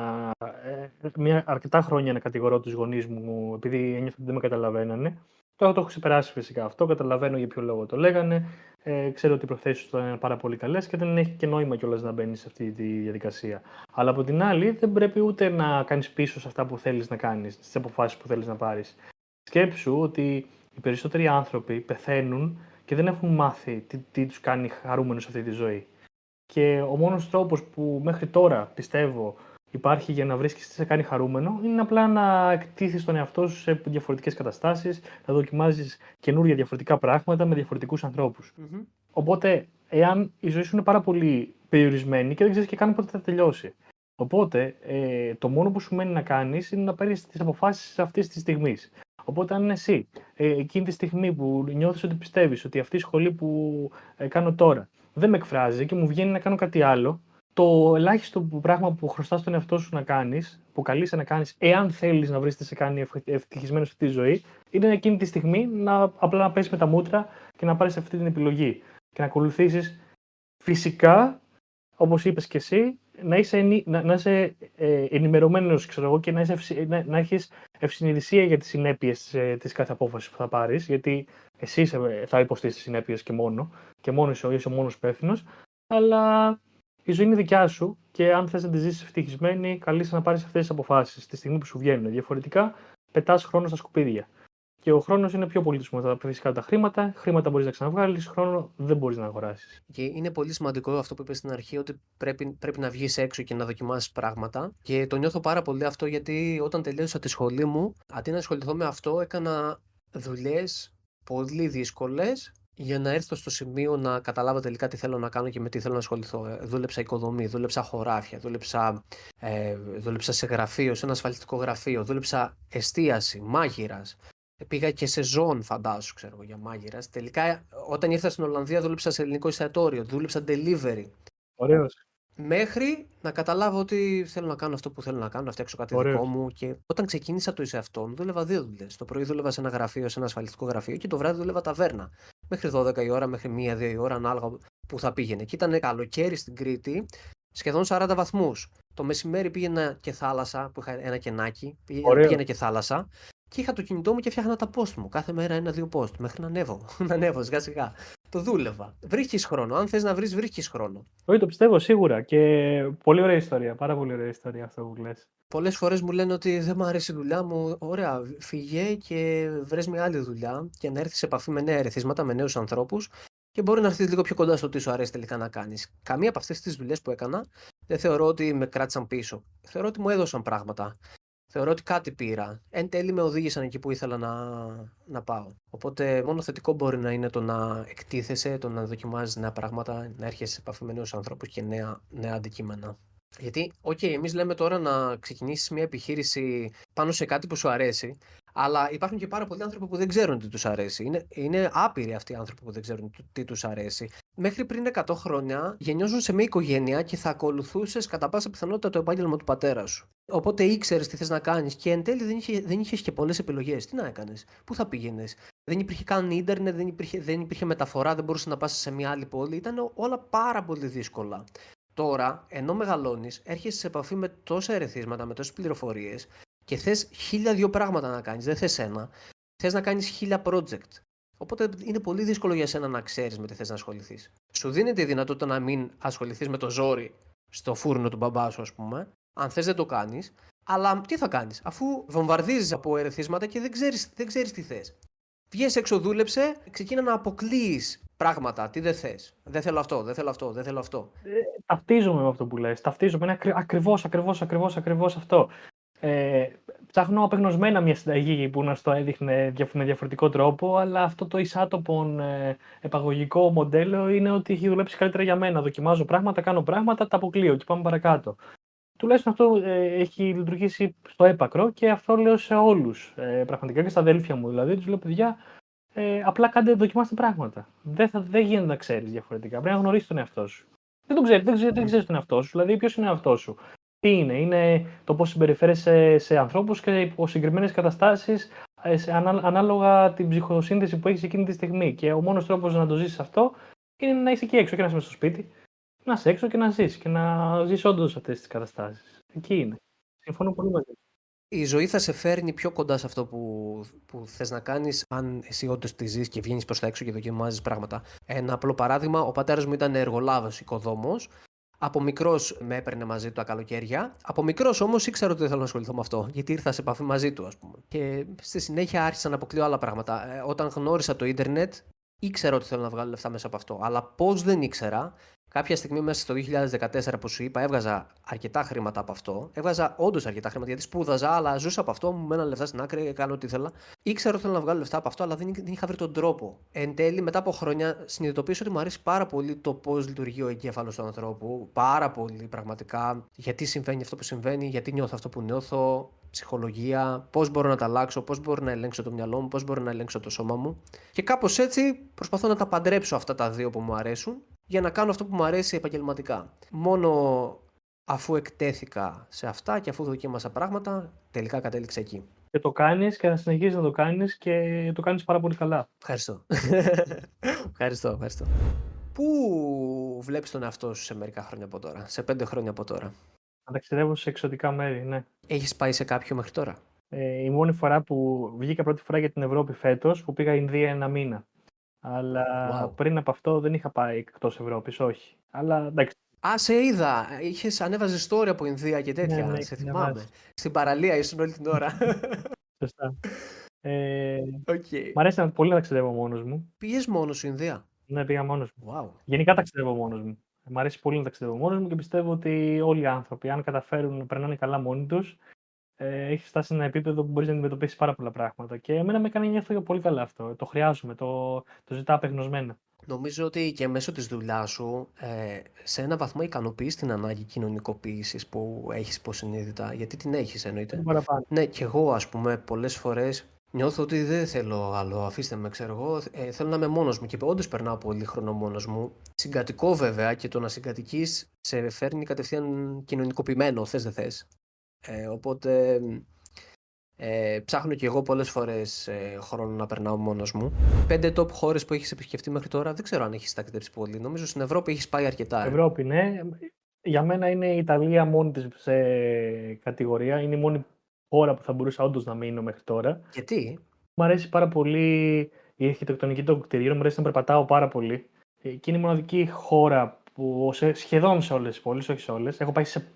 C: ε, μια, αρκετά χρόνια να κατηγορώ τους γονείς μου, επειδή ένιωθα ότι δεν με καταλαβαίνανε. Τώρα το έχω ξεπεράσει φυσικά αυτό. Καταλαβαίνω για ποιο λόγο το λέγανε. Ε, ξέρω ότι οι προθέσεις τους είναι πάρα πολύ καλές και δεν έχει και νόημα κιόλας να μπαίνεις σε αυτή τη διαδικασία. Αλλά από την άλλη, δεν πρέπει ούτε να κάνεις πίσω σε αυτά που θέλεις να κάνεις, στις αποφάσεις που θέλεις να πάρεις. Σκέψου ότι οι περισσότεροι άνθρωποι πεθαίνουν και δεν έχουν μάθει τι, τι τους κάνει χαρούμενου σε αυτή τη ζωή. Και ο μόνος τρόπος που μέχρι τώρα πιστεύω υπάρχει για να βρίσκεις τι σε κάνει χαρούμενο είναι απλά να εκτίθεις τον εαυτό σου σε διαφορετικές καταστάσεις, να δοκιμάζεις καινούργια διαφορετικά πράγματα με διαφορετικούς Οπότε, εάν η ζωή σου είναι πάρα πολύ περιορισμένη και δεν ξέρεις και καν πότε θα τελειώσει. Οπότε, ε, το μόνο που σου μένει να κάνεις είναι να παίρνεις τις αποφάσεις αυτής της στιγμής. Οπότε, αν είναι εσύ ε, εκείνη τη στιγμή που νιώθεις ότι πιστεύεις ότι αυτή η σχολή που ε, κάνω τώρα δεν με εκφράζει και μου βγαίνει να κάνω κάτι άλλο, το ελάχιστο πράγμα που χρωστάς στον εαυτό σου να κάνεις, που καλείσαι να κάνεις, εάν θέλεις να βρεις τι σε κάνει ευτυχισμένος σε αυτή τη ζωή, είναι εκείνη τη στιγμή να απλά να πέσεις με τα μούτρα και να πάρεις αυτή την επιλογή. Και να ακολουθήσεις φυσικά, όπως είπες και εσύ, να είσαι, να, να είσαι ε, ενημερωμένος και να, είσαι, να, να έχεις ευσυνειδησία για τις συνέπειες της, ε, της κάθε απόφασης που θα πάρεις, γιατί εσύ θα υποστείς τις συνέπειες και μόνο, και μόνο είσαι, είσαι ο μόνος υπεύθυνος, αλλά η ζωή είναι δικιά σου και αν θες να τη ζήσεις ευτυχισμένη, καλείσαι να πάρεις αυτές τις αποφάσεις τη στιγμή που σου βγαίνουν. Διαφορετικά, πετάς χρόνο στα σκουπίδια. Και ο χρόνος είναι πιο πολύτιμος από φυσικά τα χρήματα. Χρήματα μπορείς να ξαναβγάλεις, χρόνο δεν μπορείς να αγοράσεις.
B: Και είναι πολύ σημαντικό αυτό που είπες στην αρχή, ότι πρέπει, πρέπει να βγεις έξω και να δοκιμάσεις πράγματα. Και το νιώθω πάρα πολύ αυτό, γιατί όταν τελείωσα τη σχολή μου, αντί να ασχοληθώ με αυτό, έκανα δουλειές πολύ δύσκολες για να έρθω στο σημείο να καταλάβω τελικά τι θέλω να κάνω και με τι θέλω να ασχοληθώ. Ε, δούλεψα οικοδομή, δούλεψα χωράφια, δούλεψα, ε, δούλεψα σε γραφείο, σε ένα ασφαλιστικό γραφείο, δούλεψα εστίαση, μάγειρας. Πήγα και σε ζών, φαντάσου, ξέρω για μάγειρας. Τελικά, όταν ήρθα στην Ολλανδία, δούλεψα σε ελληνικό εστιατόριο, δούλεψα delivery.
C: Ωραίος.
B: Μέχρι να καταλάβω ότι θέλω να κάνω αυτό που θέλω να κάνω, να φτιάξω κάτι
C: Ωραίος.
B: δικό μου. Και όταν ξεκίνησα το εισαυτό μου, δούλευα δύο δουλειές. Το πρωί δούλευα σε ένα γραφείο, σε ένα ασφαλιστικό γραφείο και το βράδυ δούλευα ταβέρνα. Μέχρι 12 η ώρα, μέχρι 1-2 η ώρα, ανάλογα που θα πήγαινε. Και ήταν καλοκαίρι στην Κρήτη, σχεδόν 40 βαθμούς. Το μεσημέρι πήγαινα και θάλασσα, που είχα ένα κενάκι, πήγαινα,
C: Ωραίο.
B: πήγαινα και θάλασσα. Και είχα το κινητό μου και φτιάχνα τα post μου. Κάθε μέρα ένα-δύο post. Μέχρι να ανέβω. να ανέβω σιγά σιγά. Το δούλευα. Βρίσκεις χρόνο. Αν θες να βρεις, βρίσκεις χρόνο.
C: Όχι, το πιστεύω σίγουρα. Και πολύ ωραία ιστορία. Πάρα πολύ ωραία ιστορία αυτό που λες.
B: Πολλές φορές μου λένε ότι δεν μου αρέσει η δουλειά μου. Ωραία, φύγε και βρες μια άλλη δουλειά και να έρθεις σε επαφή με νέα ερεθίσματα, με νέους ανθρώπους και μπορεί να έρθεις λίγο πιο κοντά στο τι σου αρέσει τελικά να κάνεις. Καμία από αυτές τις δουλειές που έκανα δεν θεωρώ ότι με κράτησαν πίσω. Θεωρώ ότι μου έδωσαν πράγματα. Θεωρώ ότι κάτι πήρα. Εν τέλει με οδήγησαν εκεί που ήθελα να, να πάω. Οπότε μόνο θετικό μπορεί να είναι το να εκτίθεσαι, το να δοκιμάζεις νέα πράγματα, να έρχεσαι σε επαφή με νέους ανθρώπους και νέα, νέα αντικείμενα. Γιατί, οκ, εμείς λέμε τώρα να ξεκινήσεις μια επιχείρηση πάνω σε κάτι που σου αρέσει, αλλά υπάρχουν και πάρα πολλοί άνθρωποι που δεν ξέρουν τι τους αρέσει. Είναι, είναι άπειροι αυτοί οι άνθρωποι που δεν ξέρουν τι- τι τους αρέσει. Μέχρι πριν 100 χρόνια γεννιόσουν σε μια οικογένεια και θα ακολουθούσες κατά πάσα πιθανότητα το επάγγελμα του πατέρα σου. Οπότε ήξερες τι θες να κάνεις και εν τέλει δεν είχε, δεν είχες και πολλές επιλογές. Τι να έκανες, πού θα πήγαινες; Δεν υπήρχε καν ίντερνετ, δεν υπήρχε, δεν υπήρχε μεταφορά, δεν μπορούσες να πας σε μια άλλη πόλη. Ήταν όλα πάρα πολύ δύσκολα. Τώρα, ενώ μεγαλώνεις, έρχεσαι σε επαφή με τόσα ερεθίσματα, με τόσες πληροφορίες και θες χίλια δύο πράγματα να κάνεις, δεν θες ένα. Θες να κάνεις χίλια project. Οπότε είναι πολύ δύσκολο για σένα να ξέρεις με τι θες να ασχοληθείς. Σου δίνεται η δυνατότητα να μην ασχοληθείς με το ζόρι στο φούρνο του μπαμπά σου, ας πούμε. Αν θες, δεν το κάνεις. Αλλά τι θα κάνεις, αφού βομβαρδίζεις από ερεθίσματα και δεν ξέρεις δεν ξέρεις τι θες. Βγες έξω, δούλεψε, ξεκίνα να αποκλείεις πράγματα. Τι δεν θες. Δεν θέλω αυτό, δεν θέλω αυτό, δεν θέλω αυτό.
C: Ταυτίζομαι με αυτό που λες. Ταυτίζομαι. Είναι ακρι... ακριβώς, ακριβώς, ακριβώς, ακριβώς αυτό. Ε, ψάχνω απεγνωσμένα μια συνταγή που να στο έδειχνε διαφ- με διαφορετικό τρόπο, αλλά αυτό το εισάτοπον ε, επαγωγικό μοντέλο είναι ότι έχει δουλέψει καλύτερα για μένα. Δοκιμάζω πράγματα, κάνω πράγματα, τα αποκλείω και πάμε παρακάτω. Τουλάχιστον αυτό ε, έχει λειτουργήσει στο έπακρο και αυτό λέω σε όλους. Ε, πραγματικά και στα αδέλφια μου. Δηλαδή, τους λέω, παιδιά, ε, απλά κάντε, δοκιμάστε πράγματα. Δεν, θα, δεν γίνεται να ξέρεις διαφορετικά. Πρέπει να γνωρίσεις τον εαυτό σου. Δεν τον ξέρεις, δεν ξέρει, δεν ξέρεις τον εαυτό σου. Δηλαδή, ποιος είναι ο εαυτός σου; Τι είναι, είναι το πώς συμπεριφέρεσαι σε ανθρώπους και υπό συγκεκριμένες καταστάσεις ανάλογα την ψυχοσύνθεση που έχεις εκείνη τη στιγμή. Και ο μόνος τρόπος να το ζήσεις αυτό είναι να είσαι εκεί έξω και να είσαι μες στο σπίτι, να είσαι έξω και να ζεις και να ζεις όντως αυτές τις καταστάσεις. Εκεί είναι. Συμφωνώ πολύ μαζί. σου.
B: Η ζωή θα σε φέρνει πιο κοντά σε αυτό που, που θες να κάνεις, αν εσύ όντως τη ζεις και βγαίνεις προς τα έξω και δοκιμάζεις πράγματα. Ένα απλό παράδειγμα: ο πατέρας μου ήταν εργολάβος οικοδόμος. Από μικρός με έπαιρνε μαζί του τα καλοκαίρια. Από μικρός όμως ήξερα ότι δεν θέλω να ασχοληθώ με αυτό, γιατί ήρθα σε επαφή μαζί του, ας πούμε. Και στη συνέχεια άρχισα να αποκλείω άλλα πράγματα. Ε, όταν γνώρισα το ίντερνετ, ήξερα ότι θέλω να βγάλω λεφτά μέσα από αυτό. Αλλά πώς δεν ήξερα, κάποια στιγμή μέσα στο 2014 που σου είπα, έβγαζα αρκετά χρήματα από αυτό. Έβγαζα όντως αρκετά χρήματα γιατί σπούδαζα, αλλά ζούσα από αυτό, μου μέναν λεφτά στην άκρη, έκανα ό,τι ήθελα. Ήξερα ότι θέλω να βγάλω λεφτά από αυτό, αλλά δεν, δεν είχα βρει τον τρόπο. Εν τέλει, μετά από χρόνια, συνειδητοποίησα ότι μου αρέσει πάρα πολύ το πώς λειτουργεί ο εγκέφαλος του ανθρώπου. Πάρα πολύ, πραγματικά. Γιατί συμβαίνει αυτό που συμβαίνει, γιατί νιώθω αυτό που νιώθω. ψυχολογία, πώς μπορώ να τα αλλάξω, πώς μπορώ να ελέγξω το μυαλό μου, πώς μπορώ να ελέγξω το σώμα μου. Και κάπως έτσι προσπαθώ να τα παντρέψω αυτά τα δύο που μου αρέσουν για να κάνω αυτό που μου αρέσει επαγγελματικά. Μόνο αφού εκτέθηκα σε αυτά και αφού δοκίμασα πράγματα, τελικά κατέληξα εκεί.
C: Και το κάνεις και θα συνεχίσεις να το κάνεις και το κάνεις πάρα πολύ καλά.
B: Ευχαριστώ. ευχαριστώ, ευχαριστώ. Πού βλέπεις τον εαυτό σου σε μερικά χρόνια από τώρα, σε πέντε χρόνια από τώρα;
C: Να ταξιδεύω σε εξωτικά μέρη, ναι.
B: Έχεις πάει σε κάποιο μέχρι τώρα;
C: Ε, η μόνη φορά που βγήκα πρώτη φορά για την Ευρώπη φέτος, που πήγα Ινδία ένα μήνα. Αλλά
B: Wow.
C: πριν από αυτό δεν είχα πάει εκτός Ευρώπης, όχι. Αλλά εντάξει,
B: Α, σε είδα. Είχες ανέβαζες story από Ινδία και τέτοια.
C: ναι,
B: σε
C: είχα
B: θυμάμαι.
C: ανεβάσει.
B: Στην παραλία ήσουν όλη την ώρα.
C: σωστά. Ε,
B: okay.
C: μ' αρέσει να- πολύ να ταξιδεύω μόνος μου.
B: Πήγες μόνος σου Ινδία;
C: Ναι, πήγα μόνος μου.
B: Wow.
C: Γενικά ταξιδεύω μόνος μου. Μ' αρέσει πολύ να ταξιδεύω μόνος μου και πιστεύω ότι όλοι οι άνθρωποι, αν καταφέρουν να περνάνε καλά μόνοι τους, ε, έχει φτάσει σε ένα επίπεδο που μπορείς να αντιμετωπίσεις πάρα πολλά πράγματα. Και εμένα με κάνει να νιώθω πολύ καλά αυτό. Το χρειάζομαι, το, το ζητάω απεγνωσμένα.
B: Νομίζω ότι και μέσω της δουλειάς σου ε, σε ένα βαθμό ικανοποιείς την ανάγκη κοινωνικοποίησης που έχεις υποσυνείδητα, γιατί την έχεις εννοείται.
C: Δεν παραπάνω.
B: Ναι, και εγώ ας πούμε πολλές φορές νιώθω ότι δεν θέλω άλλο, αφήστε με ξέρω εγώ, ε, θέλω να είμαι μόνος μου και όντως περνάω πολύ χρόνο μόνος μου. Συγκατοικώ βέβαια και το να συγκατοικείς σε φέρνει κατευθείαν κοινωνικοποιημένο, θες δεν θες. Ε, οπότε ε, ψάχνω και εγώ πολλές φορές ε, χρόνο να περνάω μόνος μου. Πέντε top χώρες που έχεις επισκεφτεί μέχρι τώρα, δεν ξέρω αν έχεις ταξιδέψει πολύ. Νομίζω στην Ευρώπη έχεις πάει αρκετά. ε.
C: Ευρώπη, ναι. Για μένα είναι η Ιταλία μόνη της σε κατηγορία. Είναι η μόνη χώρα που θα μπορούσα όντως να μείνω μέχρι τώρα.
B: Γιατί;
C: Μου αρέσει πάρα πολύ η αρχιτεκτονική των κτηρίων, μου αρέσει να περπατάω πάρα πολύ. Ε, Και είναι η μοναδική χώρα που σε, σχεδόν σε όλες τις πόλεις, όχι σε όλες, έχω πάει σε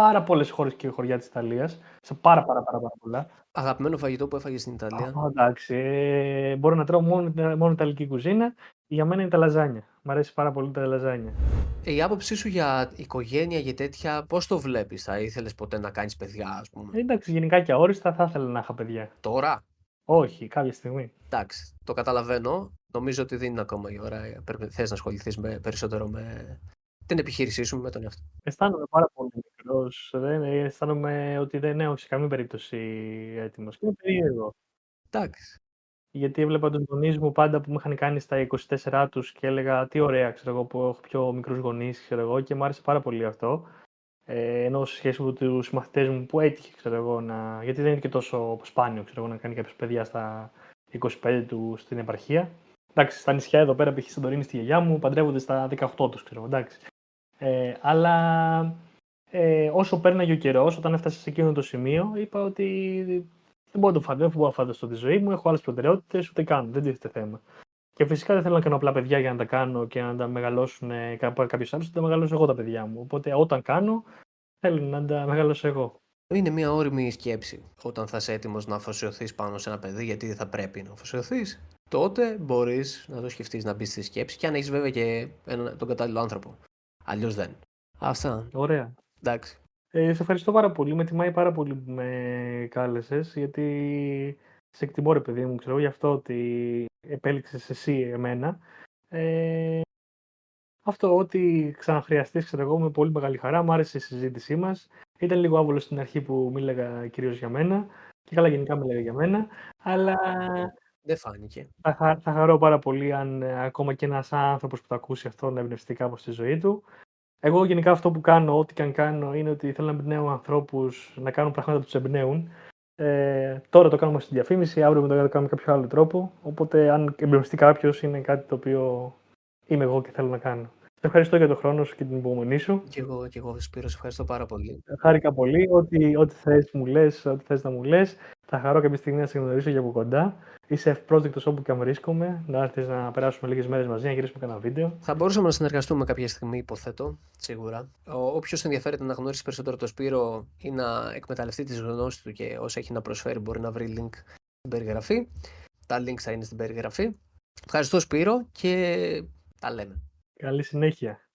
C: πάρα πολλές χώρες και χωριά της Ιταλίας, σε πάρα πάρα πάρα, πάρα πολλά.
B: Αγαπημένο φαγητό που έφαγες στην Ιταλία.
C: Α, εντάξει, ε, μπορώ να τρώω μόνο, μόνο Ιταλική κουζίνα. Για μένα είναι τα λαζάνια. Μ' αρέσει πάρα πολύ τα λαζάνια.
B: Ε, Η άποψή σου για οικογένεια και τέτοια, πώς το βλέπεις, θα ήθελες ποτέ να κάνεις παιδιά, ας πούμε;
C: Ε, εντάξει, γενικά και αόριστα θα ήθελα να είχα παιδιά.
B: Τώρα,
C: Όχι, κάποια στιγμή.
B: εντάξει, το καταλαβαίνω. Νομίζω ότι δεν είναι ακόμα η ώρα. ε, Πρέπει, θες να ασχοληθείς με, περισσότερο με την επιχείρησή σου, με τον εαυτό.
C: Αισθάνομαι πάρα πολύ μικρό. Αισθάνομαι ότι δεν έχω σε καμία περίπτωση έτοιμος. Και είναι περίεργο.
B: Εντάξει.
C: Γιατί έβλεπα τους γονείς μου πάντα που με είχαν κάνει στα 24 τους και έλεγα τι ωραία, ξέρω εγώ, που έχω πιο μικρούς γονείς, ξέρω εγώ, και μου άρεσε πάρα πολύ αυτό. Ε, ενώ σε σχέση με τους μαθητές μου που έτυχε, ξέρω εγώ, να... γιατί δεν είναι και τόσο σπάνιο ξέρω εγώ, να κάνει κάποιος παιδιά στα 25 του στην επαρχία. Εντάξει, στα νησιά εδώ πέρα, π.χ. στην Τωρίνη στη γιαγιά μου, παντρεύονται στα 18 τους, ξέρω εγώ, εντάξει. Ε, αλλά ε, όσο πέρναγε ο καιρός, όταν έφτασε σε εκείνο το σημείο, είπα ότι δεν μπορώ να το φανταστώ, δεν μπορώ να φανταστώ τη ζωή μου, έχω άλλες προτεραιότητες, ούτε καν, δεν τίθεται θέμα. Και φυσικά δεν θέλω να κάνω απλά παιδιά για να τα κάνω και να τα μεγαλώσουν κάποιος άλλος, θα τα μεγαλώσω εγώ τα παιδιά μου. Οπότε όταν κάνω, θέλω να τα μεγαλώσω εγώ.
B: Είναι μια όρημη σκέψη. Όταν θα είσαι έτοιμος να αφοσιωθείς πάνω σε ένα παιδί, γιατί θα πρέπει να αφοσιωθείς, τότε μπορείς να το σκεφτείς να μπεις στη σκέψη και αν έχεις βέβαια και έναν, τον κατάλληλο άνθρωπο. Αλλιώς δεν. Αυτά.
C: Ωραία.
B: Εντάξει.
C: Ε, σε ευχαριστώ πάρα πολύ. Με τιμάει πάρα πολύ που με κάλεσες, γιατί σε εκτιμώ, ρε παιδί μου, ξέρω γι' αυτό ότι επέλεξες εσύ εμένα. Ε, αυτό, ότι ξαναχρειαστείς, ξέρω εγώ, με πολύ μεγάλη χαρά. Μ' άρεσε η συζήτησή μας. Ήταν λίγο άβολο στην αρχή που μίλαγα κυρίως για μένα. Και καλά, γενικά μίλαγα για μένα. Αλλά
B: Δεν φάνηκε.
C: θα, χα- θα χαρώ πάρα πολύ αν ε, ακόμα και ένας άνθρωπος που το ακούσει αυτό να εμπνευστεί κάπως στη ζωή του. Εγώ γενικά αυτό που κάνω, ό,τι και αν κάνω, είναι ότι θέλω να εμπνέω ανθρώπους να κάνουν πράγματα που τους εμπνέουν. Ε, τώρα το κάνουμε στη διαφήμιση, αύριο μετά το κάνουμε με κάποιο άλλο τρόπο. Οπότε αν εμπνευστεί κάποιος είναι κάτι το οποίο είμαι εγώ και θέλω να κάνω. Σε ευχαριστώ για τον χρόνο σου και την υπομονή σου.
B: Και εγώ, και εγώ Σπύρος, σε ευχαριστώ πάρα πολύ.
C: Χάρηκα πολύ. Ό,τι, ό,τι θες μου λες, ό,τι θες να μου λες. Θα χαρώ κάποια στιγμή να σε γνωρίσω για από κοντά. Είσαι ευπρόσδεκτος όπου και αν βρίσκομαι. Να έρθεις να περάσουμε λίγες μέρες μαζί, να γυρίσουμε κανένα βίντεο.
B: Θα μπορούσαμε να συνεργαστούμε κάποια στιγμή, υποθέτω, σίγουρα. Όποιος ενδιαφέρεται να γνωρίσει περισσότερο το Σπύρο ή να εκμεταλλευτεί τις γνώσεις του και όσα έχει να προσφέρει, μπορεί να βρει link στην περιγραφή. Τα links θα είναι στην περιγραφή. Ευχαριστώ Σπύρο και τα λέμε.
C: Καλή συνέχεια.